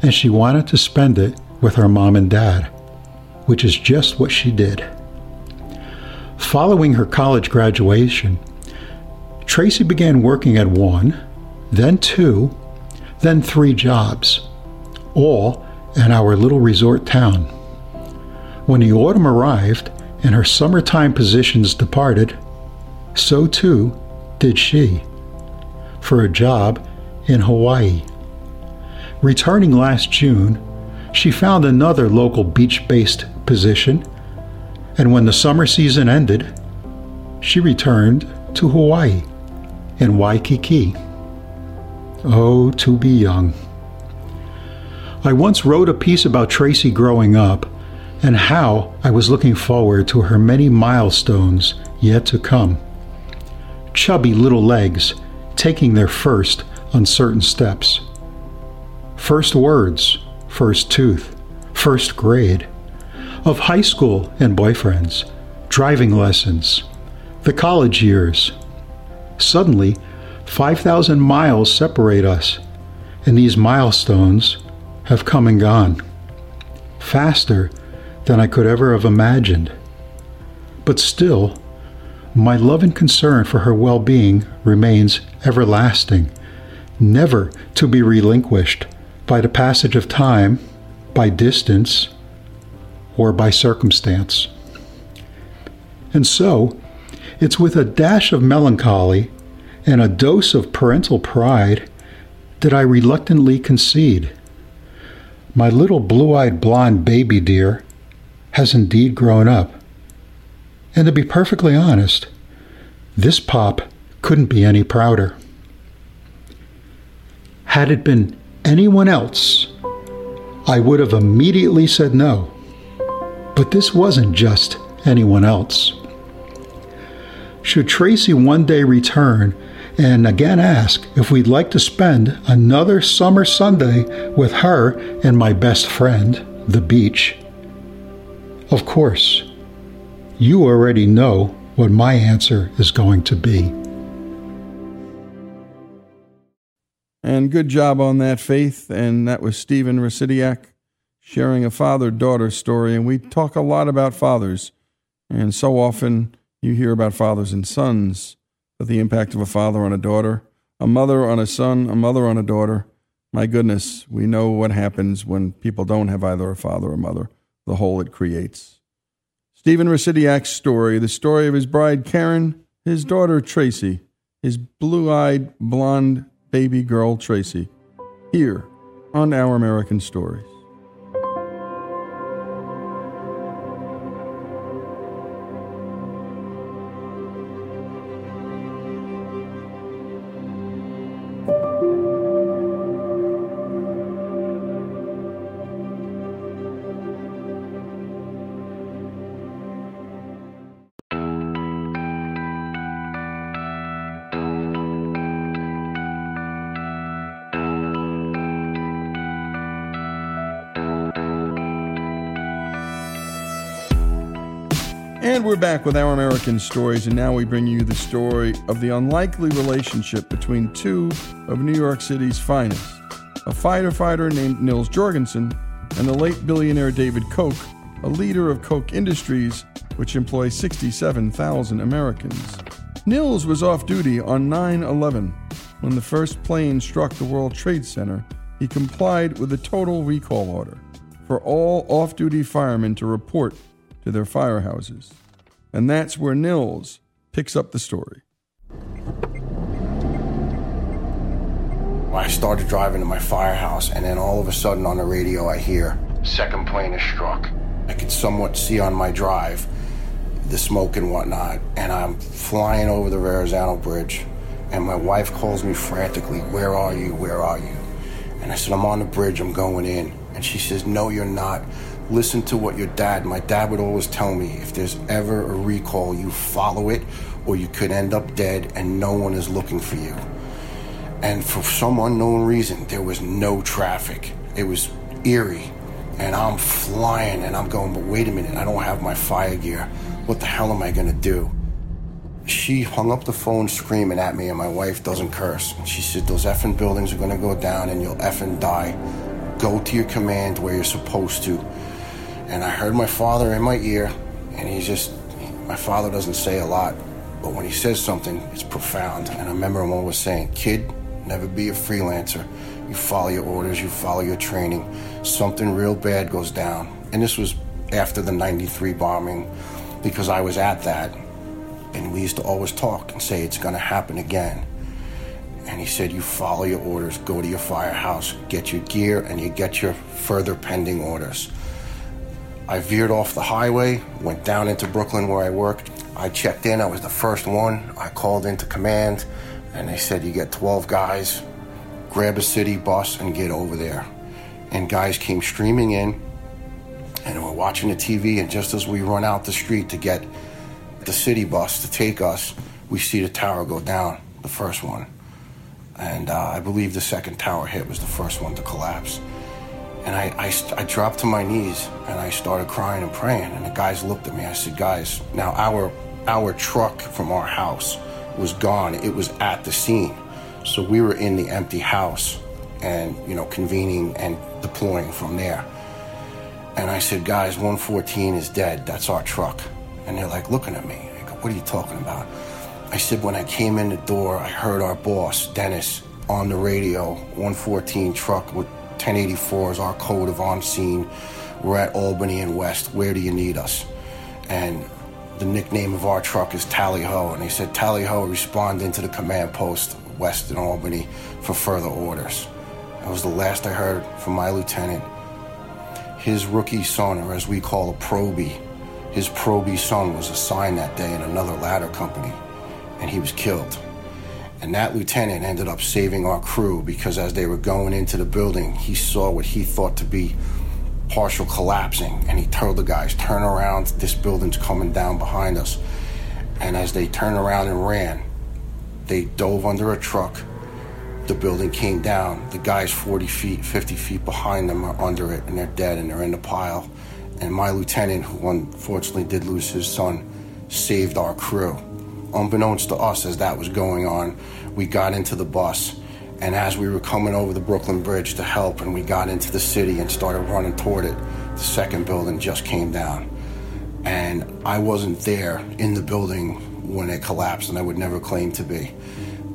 and she wanted to spend it with her mom and dad, which is just what she did. Following her college graduation, Tracy began working at one, then two, then three jobs, all in our little resort town. When the autumn arrived and her summertime positions departed, so too did she, for a job in Hawaii. Returning last June, she found another local beach based position, and when the summer season ended, she returned to Hawaii in Waikiki. Oh, to be young. I once wrote a piece about Tracy growing up and how I was looking forward to her many milestones yet to come. Chubby little legs taking their first uncertain steps. First words, first tooth, first grade. Of high school and boyfriends, driving lessons, the college years. Suddenly, 5,000 miles separate us, and these milestones have come and gone. Faster than I could ever have imagined. But still, my love and concern for her well being remains everlasting, never to be relinquished by the passage of time, by distance, or by circumstance. And so, it's with a dash of melancholy and a dose of parental pride that I reluctantly concede. My little blue eyed blonde baby dear has indeed grown up. And to be perfectly honest, this pop couldn't be any prouder. Had it been anyone else, I would have immediately said no. But this wasn't just anyone else. Should Tracy one day return and again ask if we'd like to spend another summer Sunday with her and my best friend, the beach, of course, you already know what my answer is going to be. And good job on that, Faith. And that was Stephen Rasidiak sharing a father daughter story. And we talk a lot about fathers. And so often you hear about fathers and sons, but the impact of a father on a daughter, a mother on a son, a mother on a daughter. My goodness, we know what happens when people don't have either a father or mother the hole it creates. Stephen Rasidiak's story, the story of his bride Karen, his daughter Tracy, his blue eyed, blonde baby girl Tracy, here on Our American Stories. We're back with Our American Stories, and now we bring you the story of the unlikely relationship between two of New York City's finest a fighter fighter named Nils Jorgensen and the late billionaire David Koch, a leader of Koch Industries, which employs 67,000 Americans. Nils was off duty on 9 11. When the first plane struck the World Trade Center, he complied with a total recall order for all off duty firemen to report to their firehouses. And that's where Nils picks up the story. I started driving to my firehouse, and then all of a sudden on the radio, I hear second plane is struck. I could somewhat see on my drive the smoke and whatnot, and I'm flying over the Verrazano Bridge. And my wife calls me frantically, Where are you? Where are you? And I said, I'm on the bridge, I'm going in. And she says, No, you're not. Listen to what your dad, my dad would always tell me if there's ever a recall, you follow it or you could end up dead and no one is looking for you. And for some unknown reason, there was no traffic. It was eerie. And I'm flying and I'm going, but wait a minute, I don't have my fire gear. What the hell am I gonna do? She hung up the phone screaming at me, and my wife doesn't curse. She said, Those effing buildings are gonna go down and you'll effing die. Go to your command where you're supposed to. And I heard my father in my ear, and he's just, my father doesn't say a lot, but when he says something, it's profound. And I remember him always saying, Kid, never be a freelancer. You follow your orders, you follow your training. Something real bad goes down. And this was after the 93 bombing because I was at that. And we used to always talk and say, It's going to happen again. And he said, You follow your orders, go to your firehouse, get your gear, and you get your further pending orders. I veered off the highway, went down into Brooklyn where I worked. I checked in, I was the first one. I called into command, and they said, You get 12 guys, grab a city bus, and get over there. And guys came streaming in, and we're watching the TV, and just as we run out the street to get the city bus to take us, we see the tower go down, the first one. And uh, I believe the second tower hit was the first one to collapse. And I, I, I, dropped to my knees and I started crying and praying. And the guys looked at me. I said, guys, now our, our truck from our house was gone. It was at the scene. So we were in the empty house and, you know, convening and deploying from there. And I said, guys, 114 is dead. That's our truck. And they're like looking at me. I go, what are you talking about? I said, when I came in the door, I heard our boss, Dennis, on the radio, 114 truck with 1084 is our code of on scene. We're at Albany and West. Where do you need us? And the nickname of our truck is Tally Ho. And they said, Tally Ho, respond into the command post west in Albany for further orders. That was the last I heard from my lieutenant. His rookie son, or as we call a probie, his probie son was assigned that day in another ladder company, and he was killed. And that lieutenant ended up saving our crew because as they were going into the building, he saw what he thought to be partial collapsing. And he told the guys, turn around, this building's coming down behind us. And as they turned around and ran, they dove under a truck. The building came down. The guys 40 feet, 50 feet behind them are under it and they're dead and they're in the pile. And my lieutenant, who unfortunately did lose his son, saved our crew unbeknownst to us as that was going on, we got into the bus. And as we were coming over the Brooklyn Bridge to help, and we got into the city and started running toward it, the second building just came down. And I wasn't there in the building when it collapsed, and I would never claim to be.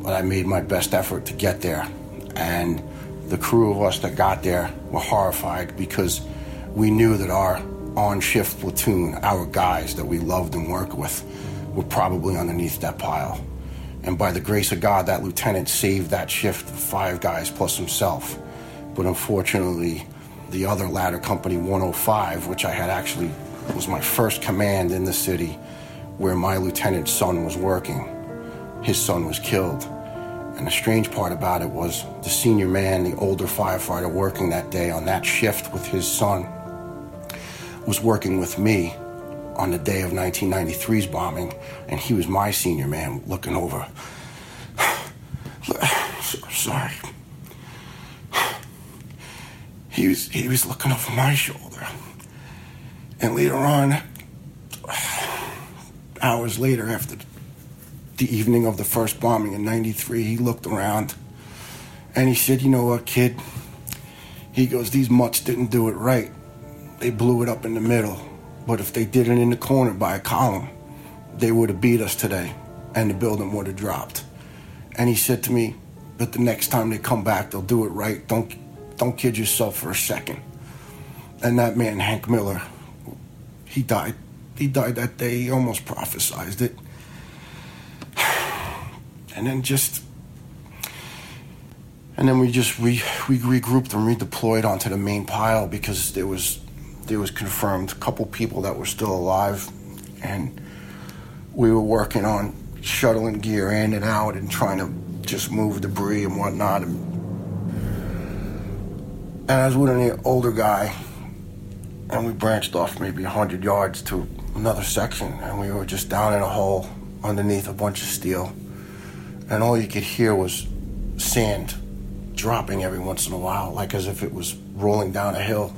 But I made my best effort to get there. And the crew of us that got there were horrified because we knew that our on shift platoon, our guys that we loved and worked with, were probably underneath that pile. And by the grace of God, that lieutenant saved that shift of five guys plus himself. But unfortunately, the other ladder company 105, which I had actually was my first command in the city where my lieutenant's son was working, his son was killed. And the strange part about it was the senior man, the older firefighter working that day on that shift with his son, was working with me on the day of 1993's bombing, and he was my senior man looking over. Sorry. He was he was looking over my shoulder. And later on, hours later, after the evening of the first bombing in 93, he looked around and he said, You know what, kid? He goes, These mutts didn't do it right. They blew it up in the middle. But if they did it in the corner by a column, they would have beat us today and the building would have dropped. And he said to me, but the next time they come back, they'll do it right. Don't, don't kid yourself for a second. And that man, Hank Miller, he died. He died that day. He almost prophesized it. And then just, and then we just we we regrouped and redeployed onto the main pile because there was there was confirmed a couple people that were still alive, and we were working on shuttling gear in and out and trying to just move debris and whatnot. And, and I was with an older guy, and we branched off maybe 100 yards to another section, and we were just down in a hole underneath a bunch of steel. And all you could hear was sand dropping every once in a while, like as if it was rolling down a hill.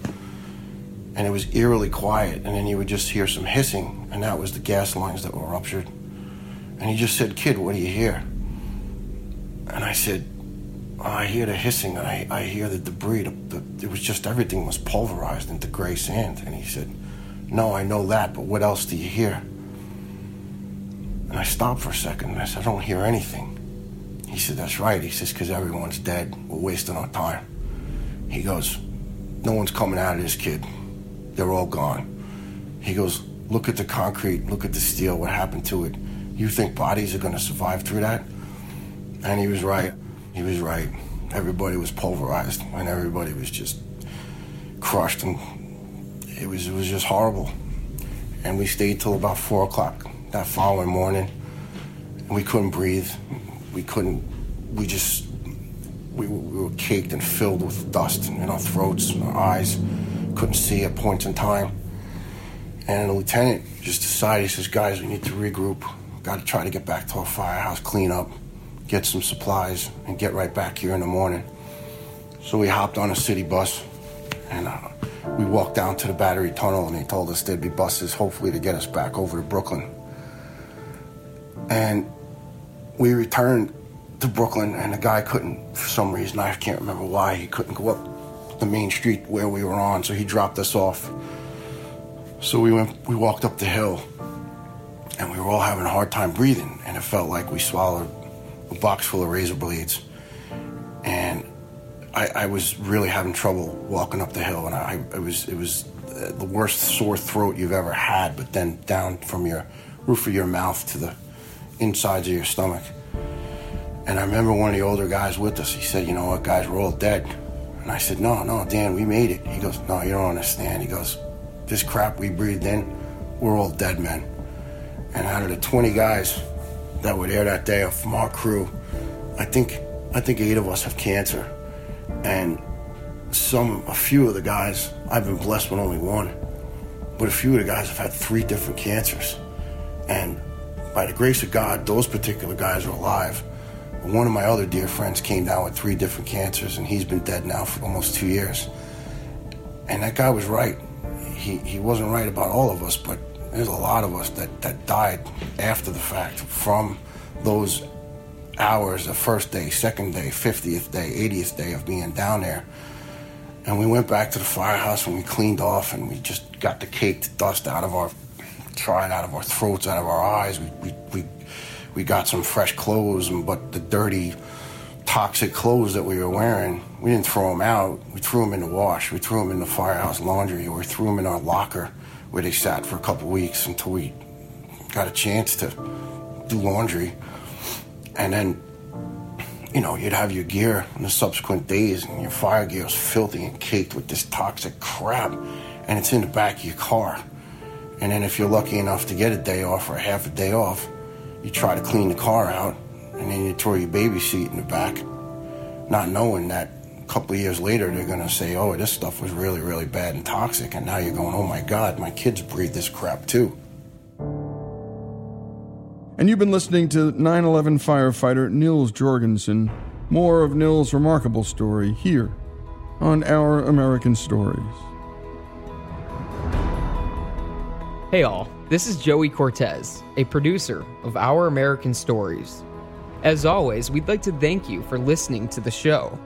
And it was eerily quiet, and then you would just hear some hissing, and that was the gas lines that were ruptured. And he just said, Kid, what do you hear? And I said, I hear the hissing, and I, I hear the debris. The, the, it was just everything was pulverized into gray sand. And he said, No, I know that, but what else do you hear? And I stopped for a second, and I said, I don't hear anything. He said, That's right. He says, Because everyone's dead. We're wasting our time. He goes, No one's coming out of this, kid. They're all gone. He goes, Look at the concrete, look at the steel, what happened to it. You think bodies are going to survive through that? And he was right. He was right. Everybody was pulverized, and everybody was just crushed, and it was it was just horrible. And we stayed till about four o'clock that following morning. We couldn't breathe. We couldn't. We just we, we were caked and filled with dust in our throats and our eyes. Couldn't see at points in time. And the lieutenant just decided, he says, guys, we need to regroup. Got to try to get back to our firehouse, clean up, get some supplies, and get right back here in the morning. So we hopped on a city bus and uh, we walked down to the battery tunnel, and they told us there'd be buses, hopefully, to get us back over to Brooklyn. And we returned to Brooklyn, and the guy couldn't, for some reason, I can't remember why, he couldn't go up the main street where we were on, so he dropped us off. So we went, we walked up the hill, and we were all having a hard time breathing, and it felt like we swallowed a box full of razor blades. And I, I was really having trouble walking up the hill, and I, it was it was the worst sore throat you've ever had. But then down from your roof of your mouth to the insides of your stomach. And I remember one of the older guys with us. He said, "You know what, guys, we're all dead." And I said, "No, no, Dan, we made it." He goes, "No, you don't understand." He goes, "This crap we breathed in, we're all dead men." And out of the 20 guys that were there that day from our crew, I think I think eight of us have cancer, and some a few of the guys I've been blessed with only one, but a few of the guys have had three different cancers, and by the grace of God, those particular guys are alive. One of my other dear friends came down with three different cancers, and he's been dead now for almost two years. And that guy was right. He he wasn't right about all of us, but there's a lot of us that, that died after the fact from those hours the first day, second day, 50th day, 80th day of being down there. And we went back to the firehouse and we cleaned off and we just got the caked dust out of our, tried out of our throats, out of our eyes. We, we, we, we got some fresh clothes, but the dirty, toxic clothes that we were wearing, we didn't throw them out. We threw them in the wash. We threw them in the firehouse laundry or we threw them in our locker where they sat for a couple weeks until we got a chance to do laundry. And then, you know, you'd have your gear in the subsequent days, and your fire gear was filthy and caked with this toxic crap, and it's in the back of your car. And then, if you're lucky enough to get a day off or half a day off, you try to clean the car out, and then you throw your baby seat in the back, not knowing that a couple of years later they're going to say, oh, this stuff was really, really bad and toxic. And now you're going, oh my God, my kids breathe this crap too. And you've been listening to 9 11 firefighter Nils Jorgensen. More of Nils' remarkable story here on Our American Stories. Hey all, this is Joey Cortez, a producer of Our American Stories. As always, we'd like to thank you for listening to the show.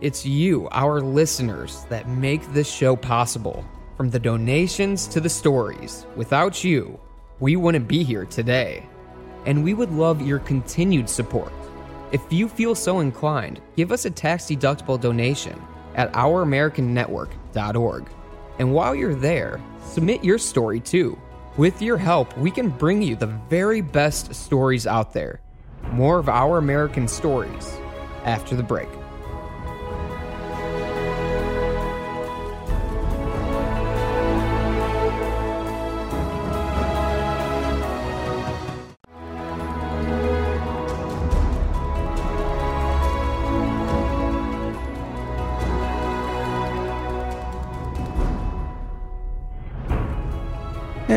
It's you, our listeners, that make this show possible. From the donations to the stories, without you, we wouldn't be here today. And we would love your continued support. If you feel so inclined, give us a tax deductible donation at ouramericannetwork.org. And while you're there, submit your story too. With your help, we can bring you the very best stories out there. More of Our American Stories after the break.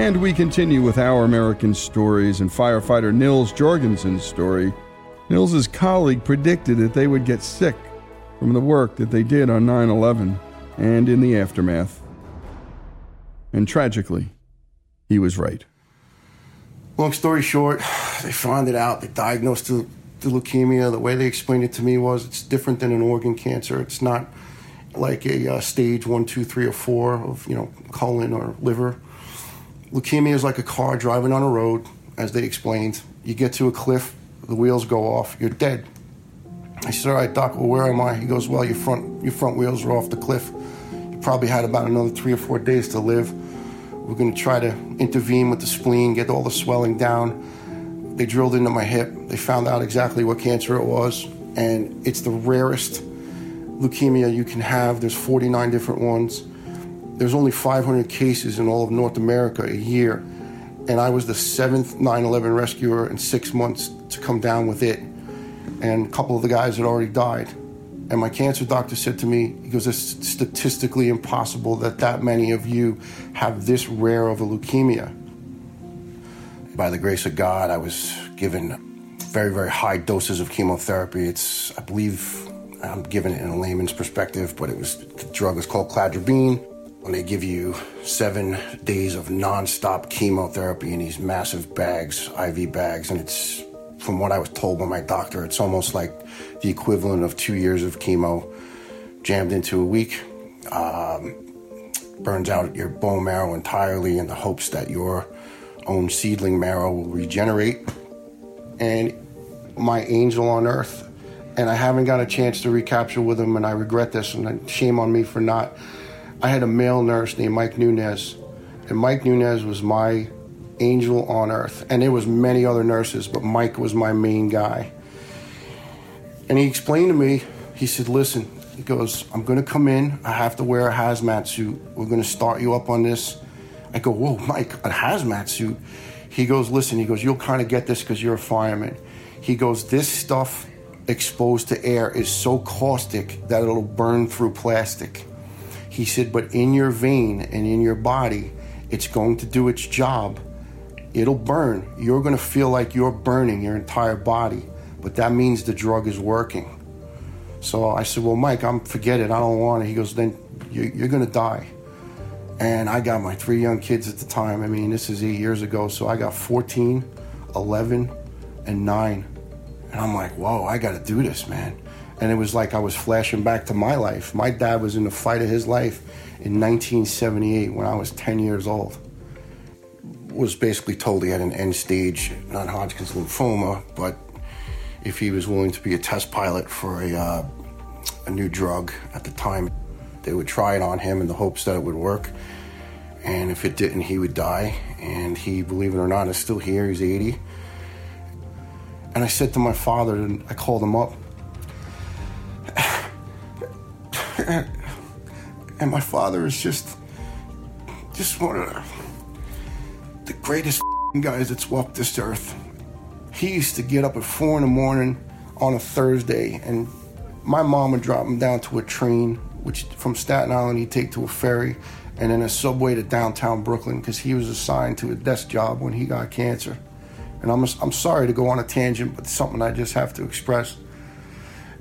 And we continue with our American stories and firefighter Nils Jorgensen's story. Nils's colleague predicted that they would get sick from the work that they did on 9 11 and in the aftermath. And tragically, he was right. Long story short, they found it out. They diagnosed the, the leukemia. The way they explained it to me was it's different than an organ cancer. It's not like a uh, stage one, two, three, or four of you know colon or liver. Leukemia is like a car driving on a road, as they explained. You get to a cliff, the wheels go off, you're dead. I said, "All right, doc. Well, where am I?" He goes, "Well, your front your front wheels are off the cliff. You probably had about another three or four days to live. We're going to try to intervene with the spleen, get all the swelling down." They drilled into my hip. They found out exactly what cancer it was, and it's the rarest leukemia you can have. There's 49 different ones. There's only 500 cases in all of North America a year, and I was the seventh 9/11 rescuer in six months to come down with it. And a couple of the guys had already died. And my cancer doctor said to me, he goes, it's statistically impossible that that many of you have this rare of a leukemia. By the grace of God, I was given very, very high doses of chemotherapy. It's, I believe, I'm giving it in a layman's perspective, but it was the drug is called cladribine. When they give you seven days of nonstop chemotherapy in these massive bags, IV bags, and it's from what I was told by my doctor, it's almost like the equivalent of two years of chemo jammed into a week. Um, burns out your bone marrow entirely in the hopes that your own seedling marrow will regenerate. And my angel on earth, and I haven't got a chance to recapture with him, and I regret this, and shame on me for not. I had a male nurse named Mike Nunez, and Mike Nunez was my angel on earth. And there was many other nurses, but Mike was my main guy. And he explained to me, he said, listen, he goes, I'm going to come in. I have to wear a hazmat suit. We're going to start you up on this. I go, whoa, Mike, a hazmat suit? He goes, listen, he goes, you'll kind of get this because you're a fireman. He goes, this stuff exposed to air is so caustic that it'll burn through plastic. He said, but in your vein and in your body, it's going to do its job. It'll burn. You're going to feel like you're burning your entire body, but that means the drug is working. So I said, well, Mike, I'm forget it. I don't want it. He goes, then you're going to die. And I got my three young kids at the time. I mean, this is eight years ago. So I got 14, 11, and 9. And I'm like, whoa, I got to do this, man. And it was like I was flashing back to my life. My dad was in the fight of his life in 1978 when I was 10 years old. Was basically told he had an end stage non Hodgkin's lymphoma, but if he was willing to be a test pilot for a, uh, a new drug at the time, they would try it on him in the hopes that it would work. And if it didn't, he would die. And he, believe it or not, is still here. He's 80. And I said to my father, and I called him up. and my father is just, just one of the, the greatest guys that's walked this earth. He used to get up at four in the morning on a Thursday, and my mom would drop him down to a train, which from Staten Island he'd take to a ferry, and then a subway to downtown Brooklyn because he was assigned to a desk job when he got cancer. And I'm, I'm sorry to go on a tangent, but something I just have to express.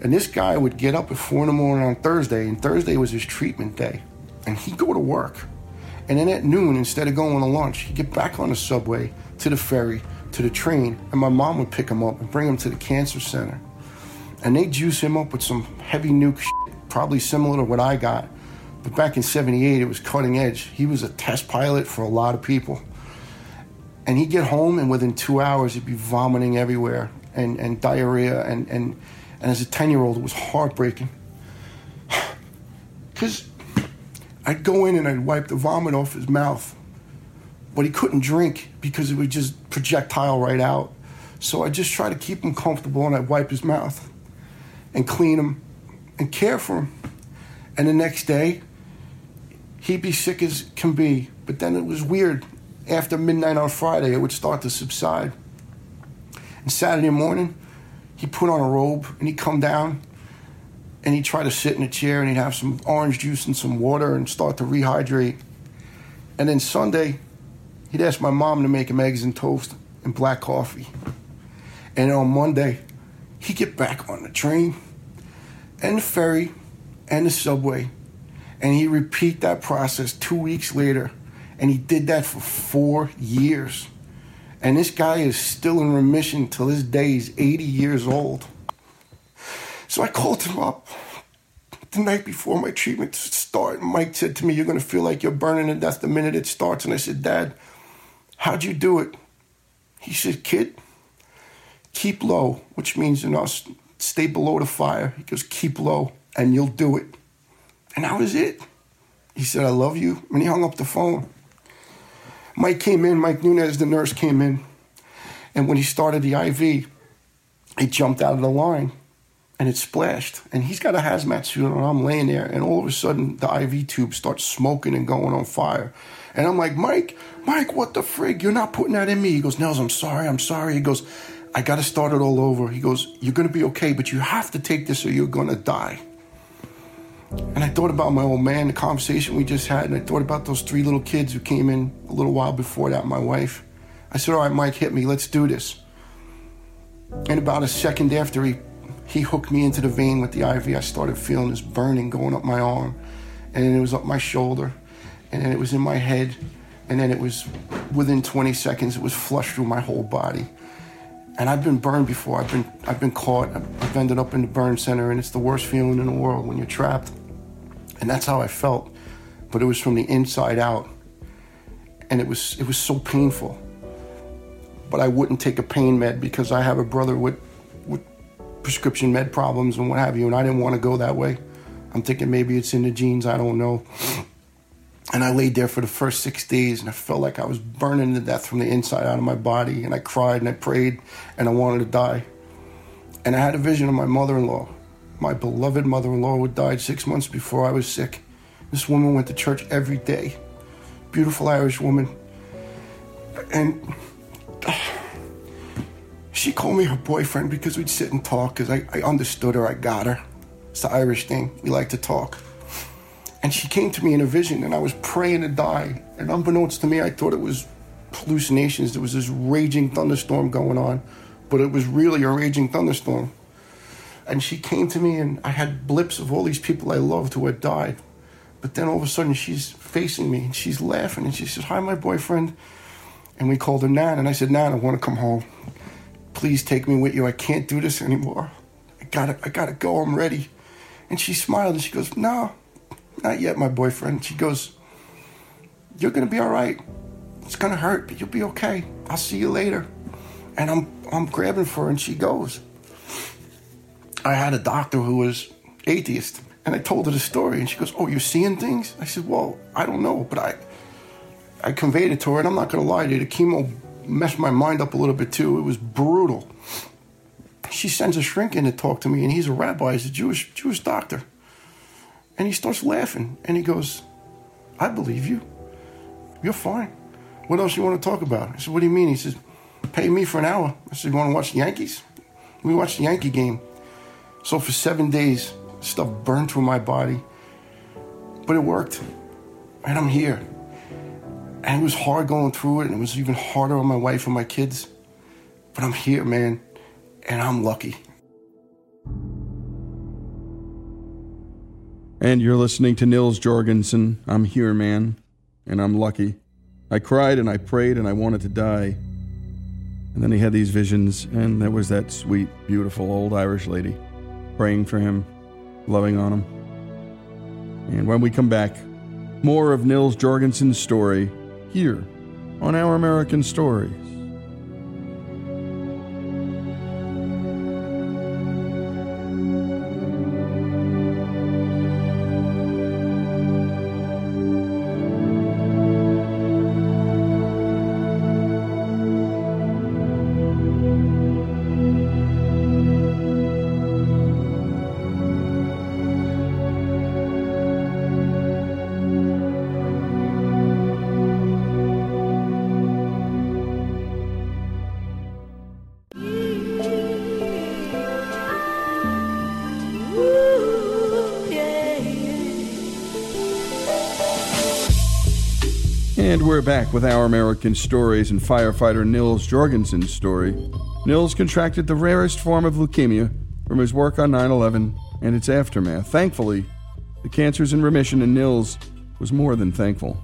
And this guy would get up at four in the morning on Thursday, and Thursday was his treatment day. And he'd go to work. And then at noon, instead of going to lunch, he'd get back on the subway to the ferry to the train, and my mom would pick him up and bring him to the cancer center. And they'd juice him up with some heavy nuke shit, probably similar to what I got. But back in 78, it was cutting edge. He was a test pilot for a lot of people. And he'd get home, and within two hours, he'd be vomiting everywhere and, and diarrhea. And, and, and as a 10 year old, it was heartbreaking. Because I'd go in and I'd wipe the vomit off his mouth, but he couldn't drink because it would just projectile right out. So I just try to keep him comfortable and I'd wipe his mouth and clean him and care for him. And the next day, he'd be sick as can be. But then it was weird. After midnight on Friday, it would start to subside. And Saturday morning, he'd put on a robe and he'd come down and he'd try to sit in a chair and he'd have some orange juice and some water and start to rehydrate. And then Sunday, he'd ask my mom to make him eggs and toast and black coffee. And on Monday, he'd get back on the train and the ferry and the subway, and he'd repeat that process two weeks later. And he did that for four years. And this guy is still in remission till this day. He's 80 years old. So I called him up the night before my treatment started. Mike said to me, You're going to feel like you're burning to death the minute it starts. And I said, Dad, how'd you do it? He said, Kid, keep low, which means, you know, stay below the fire. He goes, Keep low, and you'll do it. And that was it. He said, I love you. And he hung up the phone. Mike came in, Mike Nunez, the nurse, came in. And when he started the IV, it jumped out of the line and it splashed. And he's got a hazmat suit on. I'm laying there, and all of a sudden, the IV tube starts smoking and going on fire. And I'm like, Mike, Mike, what the frig? You're not putting that in me. He goes, Nels, I'm sorry, I'm sorry. He goes, I got to start it all over. He goes, You're going to be okay, but you have to take this or you're going to die. And I thought about my old man, the conversation we just had, and I thought about those three little kids who came in a little while before that, my wife. I said, All right, Mike, hit me. Let's do this. And about a second after he, he hooked me into the vein with the IV, I started feeling this burning going up my arm. And then it was up my shoulder. And then it was in my head. And then it was within 20 seconds, it was flushed through my whole body. And I've been burned before. I've been I've been caught. I've ended up in the burn center, and it's the worst feeling in the world when you're trapped. And that's how I felt. But it was from the inside out. And it was it was so painful. But I wouldn't take a pain med because I have a brother with with prescription med problems and what have you, and I didn't want to go that way. I'm thinking maybe it's in the genes, I don't know. And I laid there for the first six days and I felt like I was burning to death from the inside out of my body. And I cried and I prayed and I wanted to die. And I had a vision of my mother in law my beloved mother in law, died six months before I was sick. This woman went to church every day. Beautiful Irish woman. And she called me her boyfriend because we'd sit and talk because I, I understood her, I got her. It's the Irish thing. We like to talk. And she came to me in a vision, and I was praying to die. And unbeknownst to me, I thought it was hallucinations. There was this raging thunderstorm going on, but it was really a raging thunderstorm. And she came to me, and I had blips of all these people I loved who had died. But then all of a sudden, she's facing me and she's laughing, and she says, Hi, my boyfriend. And we called her Nan, and I said, Nan, I want to come home. Please take me with you. I can't do this anymore. I gotta, I gotta go. I'm ready. And she smiled and she goes, No, not yet, my boyfriend. She goes, You're gonna be all right. It's gonna hurt, but you'll be okay. I'll see you later. And I'm I'm grabbing for her and she goes. I had a doctor who was atheist, and I told her the story, and she goes, "Oh, you're seeing things?" I said, "Well, I don't know, but I I conveyed it to her, and I'm not gonna lie to you, the chemo messed my mind up a little bit too. It was brutal." She sends a shrink in to talk to me, and he's a rabbi, he's a Jewish Jewish doctor. And he starts laughing and he goes, I believe you. You're fine. What else you want to talk about? I said, What do you mean? He says, Pay me for an hour. I said, You want to watch the Yankees? We watched the Yankee game. So for seven days, stuff burned through my body. But it worked. And I'm here. And it was hard going through it, and it was even harder on my wife and my kids. But I'm here, man. And I'm lucky. And you're listening to Nils Jorgensen. I'm here, man, and I'm lucky. I cried and I prayed and I wanted to die. And then he had these visions, and there was that sweet, beautiful old Irish lady praying for him, loving on him. And when we come back, more of Nils Jorgensen's story here on Our American Stories. With our American stories and firefighter Nils Jorgensen's story. Nils contracted the rarest form of leukemia from his work on 9 11 and its aftermath. Thankfully, the cancer's in remission, and Nils was more than thankful.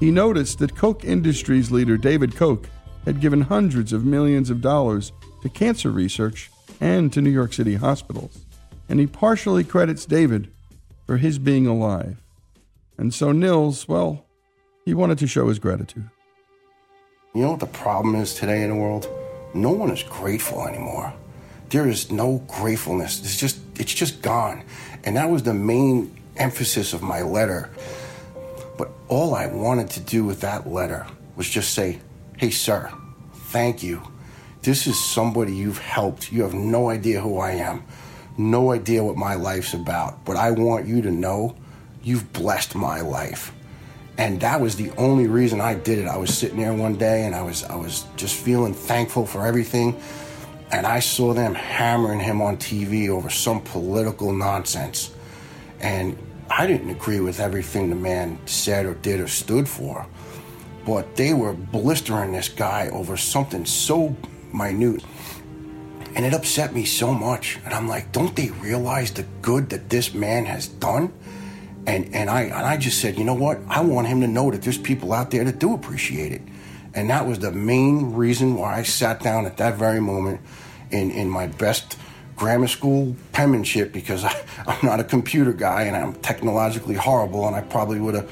He noticed that Koch Industries leader David Koch had given hundreds of millions of dollars to cancer research and to New York City hospitals, and he partially credits David for his being alive. And so Nils, well, he wanted to show his gratitude. You know what the problem is today in the world? No one is grateful anymore. There is no gratefulness. It's just it's just gone. And that was the main emphasis of my letter. But all I wanted to do with that letter was just say, "Hey sir, thank you. This is somebody you've helped. You have no idea who I am. No idea what my life's about. But I want you to know you've blessed my life." And that was the only reason I did it. I was sitting there one day and I was I was just feeling thankful for everything and I saw them hammering him on TV over some political nonsense. And I didn't agree with everything the man said or did or stood for, but they were blistering this guy over something so minute. And it upset me so much. And I'm like, don't they realize the good that this man has done? And and I and I just said, you know what? I want him to know that there's people out there that do appreciate it. And that was the main reason why I sat down at that very moment in, in my best grammar school penmanship because I, I'm not a computer guy and I'm technologically horrible and I probably would have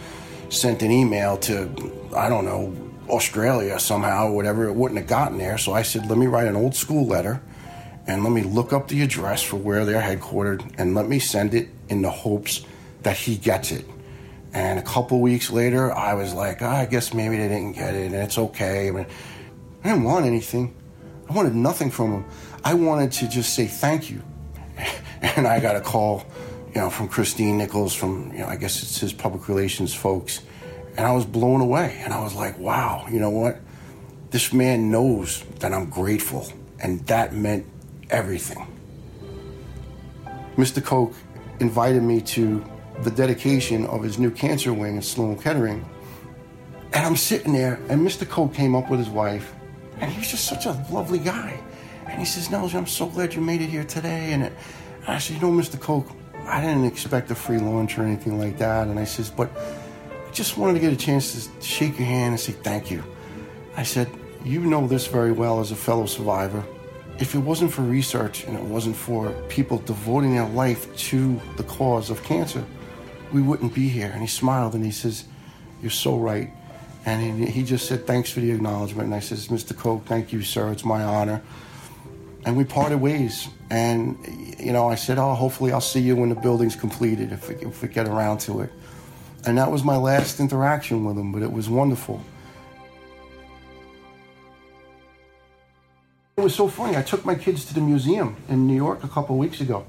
sent an email to, I don't know, Australia somehow or whatever. It wouldn't have gotten there. So I said, let me write an old school letter and let me look up the address for where they're headquartered and let me send it in the hopes that he gets it. And a couple weeks later, I was like, oh, I guess maybe they didn't get it, and it's okay. I, mean, I didn't want anything. I wanted nothing from him. I wanted to just say thank you. And I got a call, you know, from Christine Nichols, from, you know, I guess it's his public relations folks. And I was blown away. And I was like, wow, you know what? This man knows that I'm grateful. And that meant everything. Mr. Koch invited me to the dedication of his new cancer wing at Sloan Kettering. And I'm sitting there, and Mr. Koch came up with his wife, and he was just such a lovely guy. And he says, Nels, I'm so glad you made it here today. And I said, you know, Mr. Koch, I didn't expect a free lunch or anything like that. And I says, but I just wanted to get a chance to shake your hand and say thank you. I said, you know this very well as a fellow survivor. If it wasn't for research and it wasn't for people devoting their life to the cause of cancer, we wouldn't be here. And he smiled and he says, You're so right. And he, he just said, Thanks for the acknowledgement. And I says, Mr. Koch, thank you, sir. It's my honor. And we parted ways. And, you know, I said, Oh, hopefully I'll see you when the building's completed, if we, if we get around to it. And that was my last interaction with him, but it was wonderful. It was so funny. I took my kids to the museum in New York a couple weeks ago.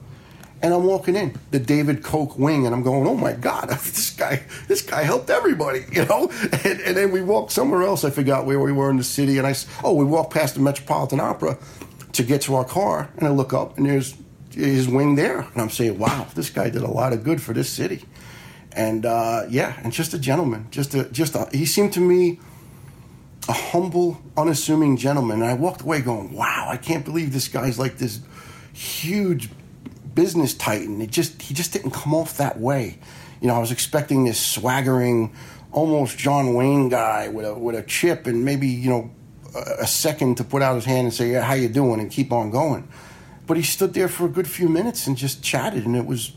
And I'm walking in the David Koch wing, and I'm going, "Oh my God, this guy, this guy helped everybody," you know. And, and, then we walked somewhere else. I forgot where we were in the city, and I oh, we walked past the Metropolitan Opera to get to our car, and I look up, and there's his wing there, and I'm saying, "Wow, this guy did a lot of good for this city." And uh, yeah, and just a gentleman, just a just a, he seemed to me a humble, unassuming gentleman. And I walked away going, "Wow, I can't believe this guy's like this huge." Business titan. It just he just didn't come off that way. You know, I was expecting this swaggering, almost John Wayne guy with a with a chip and maybe you know a, a second to put out his hand and say, "Yeah, how you doing?" and keep on going. But he stood there for a good few minutes and just chatted, and it was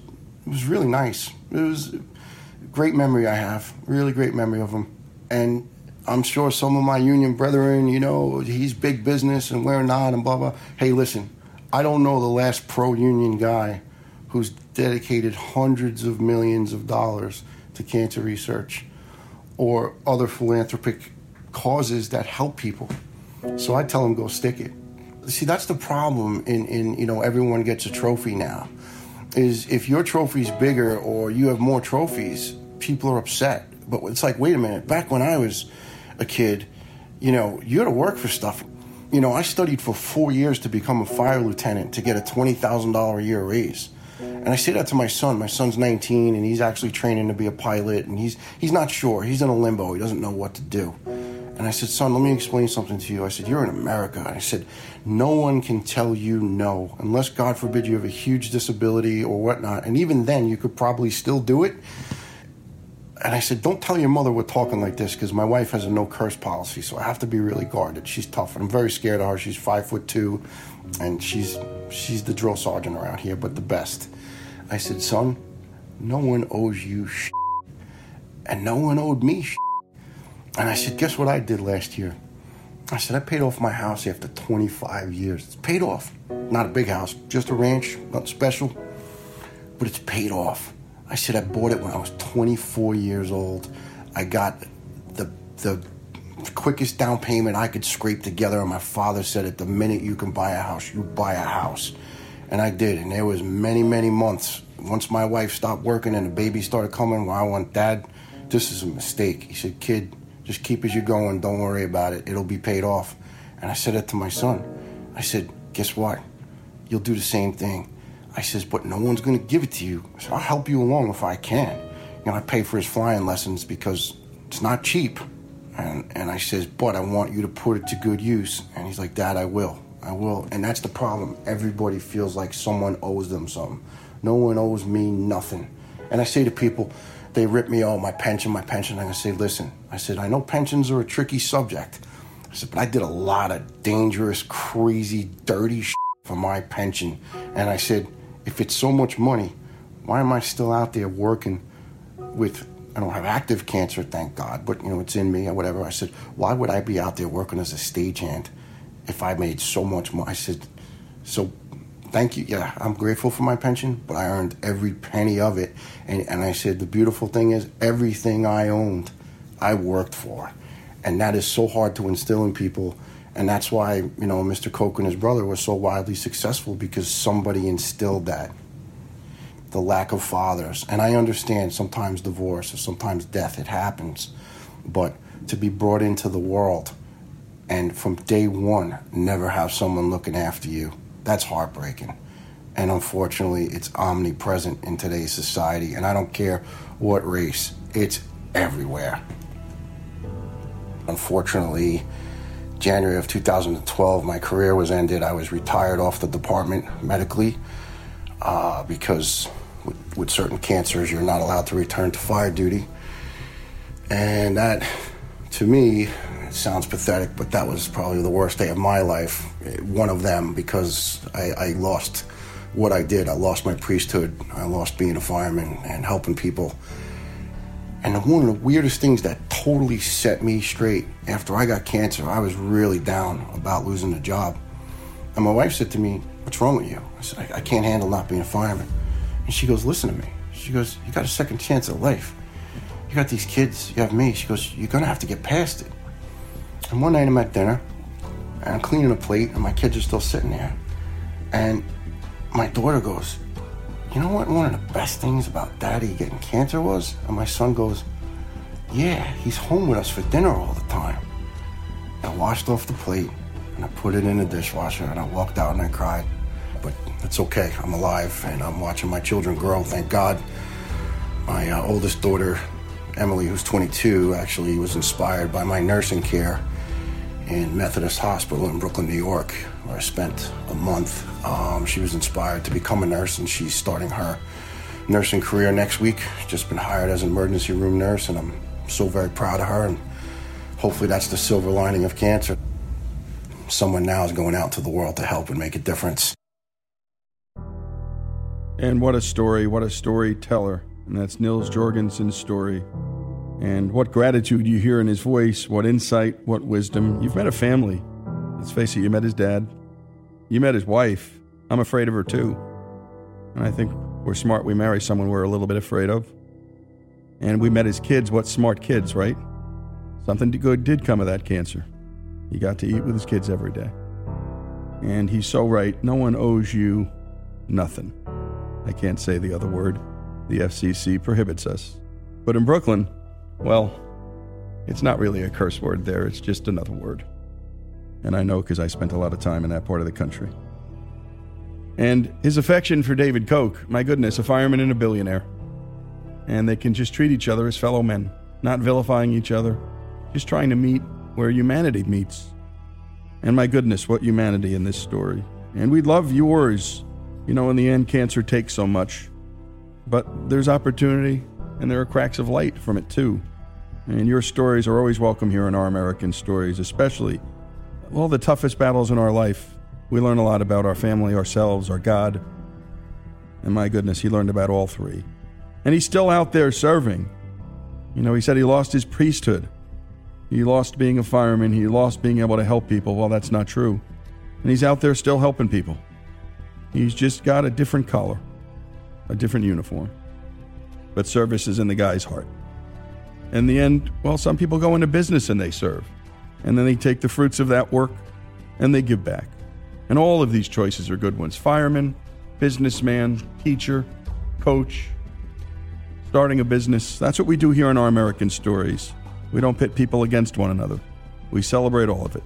it was really nice. It was great memory I have, really great memory of him, and. I'm sure some of my union brethren, you know, he's big business and we're not, and blah blah. Hey, listen, I don't know the last pro union guy who's dedicated hundreds of millions of dollars to cancer research or other philanthropic causes that help people. So I tell them go stick it. See, that's the problem in, in you know everyone gets a trophy now. Is if your trophy's bigger or you have more trophies, people are upset. But it's like, wait a minute, back when I was a kid, you know, you had to work for stuff. You know, I studied for four years to become a fire lieutenant to get a $20,000 a year raise. And And I say that to my son. My son's 19 and he's actually training to be a pilot and he's he's not sure. He's in a limbo. He doesn't know what to do. And I said, son, let me explain something to you. I said, you're in America. I said, no one can tell you no unless, God forbid, you have a huge disability or whatnot. And even then, you could probably still do it. And I said, don't tell your mother we're talking like this because my wife has a no curse policy, so I have to be really guarded. She's tough, and I'm very scared of her. She's five foot two, and she's she's the drill sergeant around here, but the best. I said, son, no one owes you shit, and no one owed me shit. And I said, guess what I did last year? I said, I paid off my house after 25 years. It's paid off. Not a big house, just a ranch, nothing special, but it's paid off. I said, I bought it when I was 24 years old. I got the, the quickest down payment I could scrape together. And my father said, at the minute you can buy a house, you buy a house. And I did. And there was many, many months. Once my wife stopped working and the baby started coming, well, I went, Dad, this is a mistake. He said, kid, just keep as you're going. Don't worry about it. It'll be paid off. And I said it to my son. I said, guess what? You'll do the same thing. I says, but no one's going to give it to you. So I'll help you along if I can. You know, I pay for his flying lessons because it's not cheap. And, and I says, but I want you to put it to good use. And he's like, Dad, I will. I will. And that's the problem. Everybody feels like someone owes them something. No one owes me nothing. And I say to people, they rip me, oh, my pension, my pension. And to say, listen, I said, I know pensions are a tricky subject. I said, but I did a lot of dangerous, crazy, dirty shit for my pension. And I said, if it's so much money, why am I still out there working with I don't have active cancer, thank God, but you know it's in me or whatever. I said, why would I be out there working as a stagehand if I made so much more? I said, so thank you. Yeah, I'm grateful for my pension, but I earned every penny of it. And, and I said, the beautiful thing is, everything I owned, I worked for, and that is so hard to instill in people. And that's why you know Mr. Koch and his brother were so wildly successful because somebody instilled that the lack of fathers. And I understand sometimes divorce or sometimes death, it happens. But to be brought into the world and from day one never have someone looking after you, that's heartbreaking. And unfortunately, it's omnipresent in today's society. And I don't care what race, it's everywhere. Unfortunately, January of 2012, my career was ended. I was retired off the department medically uh, because with, with certain cancers, you're not allowed to return to fire duty. And that, to me, sounds pathetic, but that was probably the worst day of my life. One of them, because I, I lost what I did. I lost my priesthood. I lost being a fireman and helping people. And one of the weirdest things that totally set me straight after I got cancer, I was really down about losing the job. And my wife said to me, What's wrong with you? I said, I, I can't handle not being a fireman. And she goes, Listen to me. She goes, You got a second chance at life. You got these kids, you have me. She goes, You're gonna have to get past it. And one night I'm at dinner, and I'm cleaning a plate, and my kids are still sitting there. And my daughter goes, You know what one of the best things about daddy getting cancer was? And my son goes, Yeah, he's home with us for dinner all the time. I washed off the plate, and I put it in the dishwasher, and I walked out and I cried. But it's okay. I'm alive, and I'm watching my children grow. Thank God. My uh, oldest daughter, Emily, who's 22, actually was inspired by my nursing care in Methodist Hospital in Brooklyn, New York, where I spent a month. Um, she was inspired to become a nurse, and she's starting her nursing career next week. Just been hired as an emergency room nurse, and I'm so very proud of her. And hopefully, that's the silver lining of cancer. Someone now is going out to the world to help and make a difference. And what a story, what a storyteller. And that's Nils Jorgensen's story. And what gratitude you hear in his voice, what insight, what wisdom. You've met a family. Let's face it, you met his dad, you met his wife. I'm afraid of her too. And I think we're smart we marry someone we're a little bit afraid of. And we met his kids. What smart kids, right? Something good did come of that cancer. He got to eat with his kids every day. And he's so right. No one owes you nothing. I can't say the other word. The FCC prohibits us. But in Brooklyn, well, it's not really a curse word there, it's just another word. And I know because I spent a lot of time in that part of the country. And his affection for David Koch, my goodness, a fireman and a billionaire. And they can just treat each other as fellow men, not vilifying each other, just trying to meet where humanity meets. And my goodness, what humanity in this story. And we love yours. You know, in the end, cancer takes so much. But there's opportunity, and there are cracks of light from it too. And your stories are always welcome here in our American stories, especially all the toughest battles in our life. We learn a lot about our family, ourselves, our God. And my goodness, he learned about all three. And he's still out there serving. You know, he said he lost his priesthood. He lost being a fireman. He lost being able to help people. Well, that's not true. And he's out there still helping people. He's just got a different collar, a different uniform. But service is in the guy's heart. In the end, well, some people go into business and they serve. And then they take the fruits of that work and they give back. And all of these choices are good ones fireman, businessman, teacher, coach, starting a business. That's what we do here in our American stories. We don't pit people against one another, we celebrate all of it.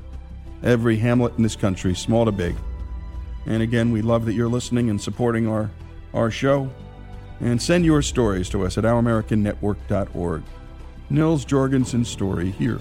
Every hamlet in this country, small to big. And again, we love that you're listening and supporting our, our show. And send your stories to us at ouramericannetwork.org. Nils Jorgensen's story here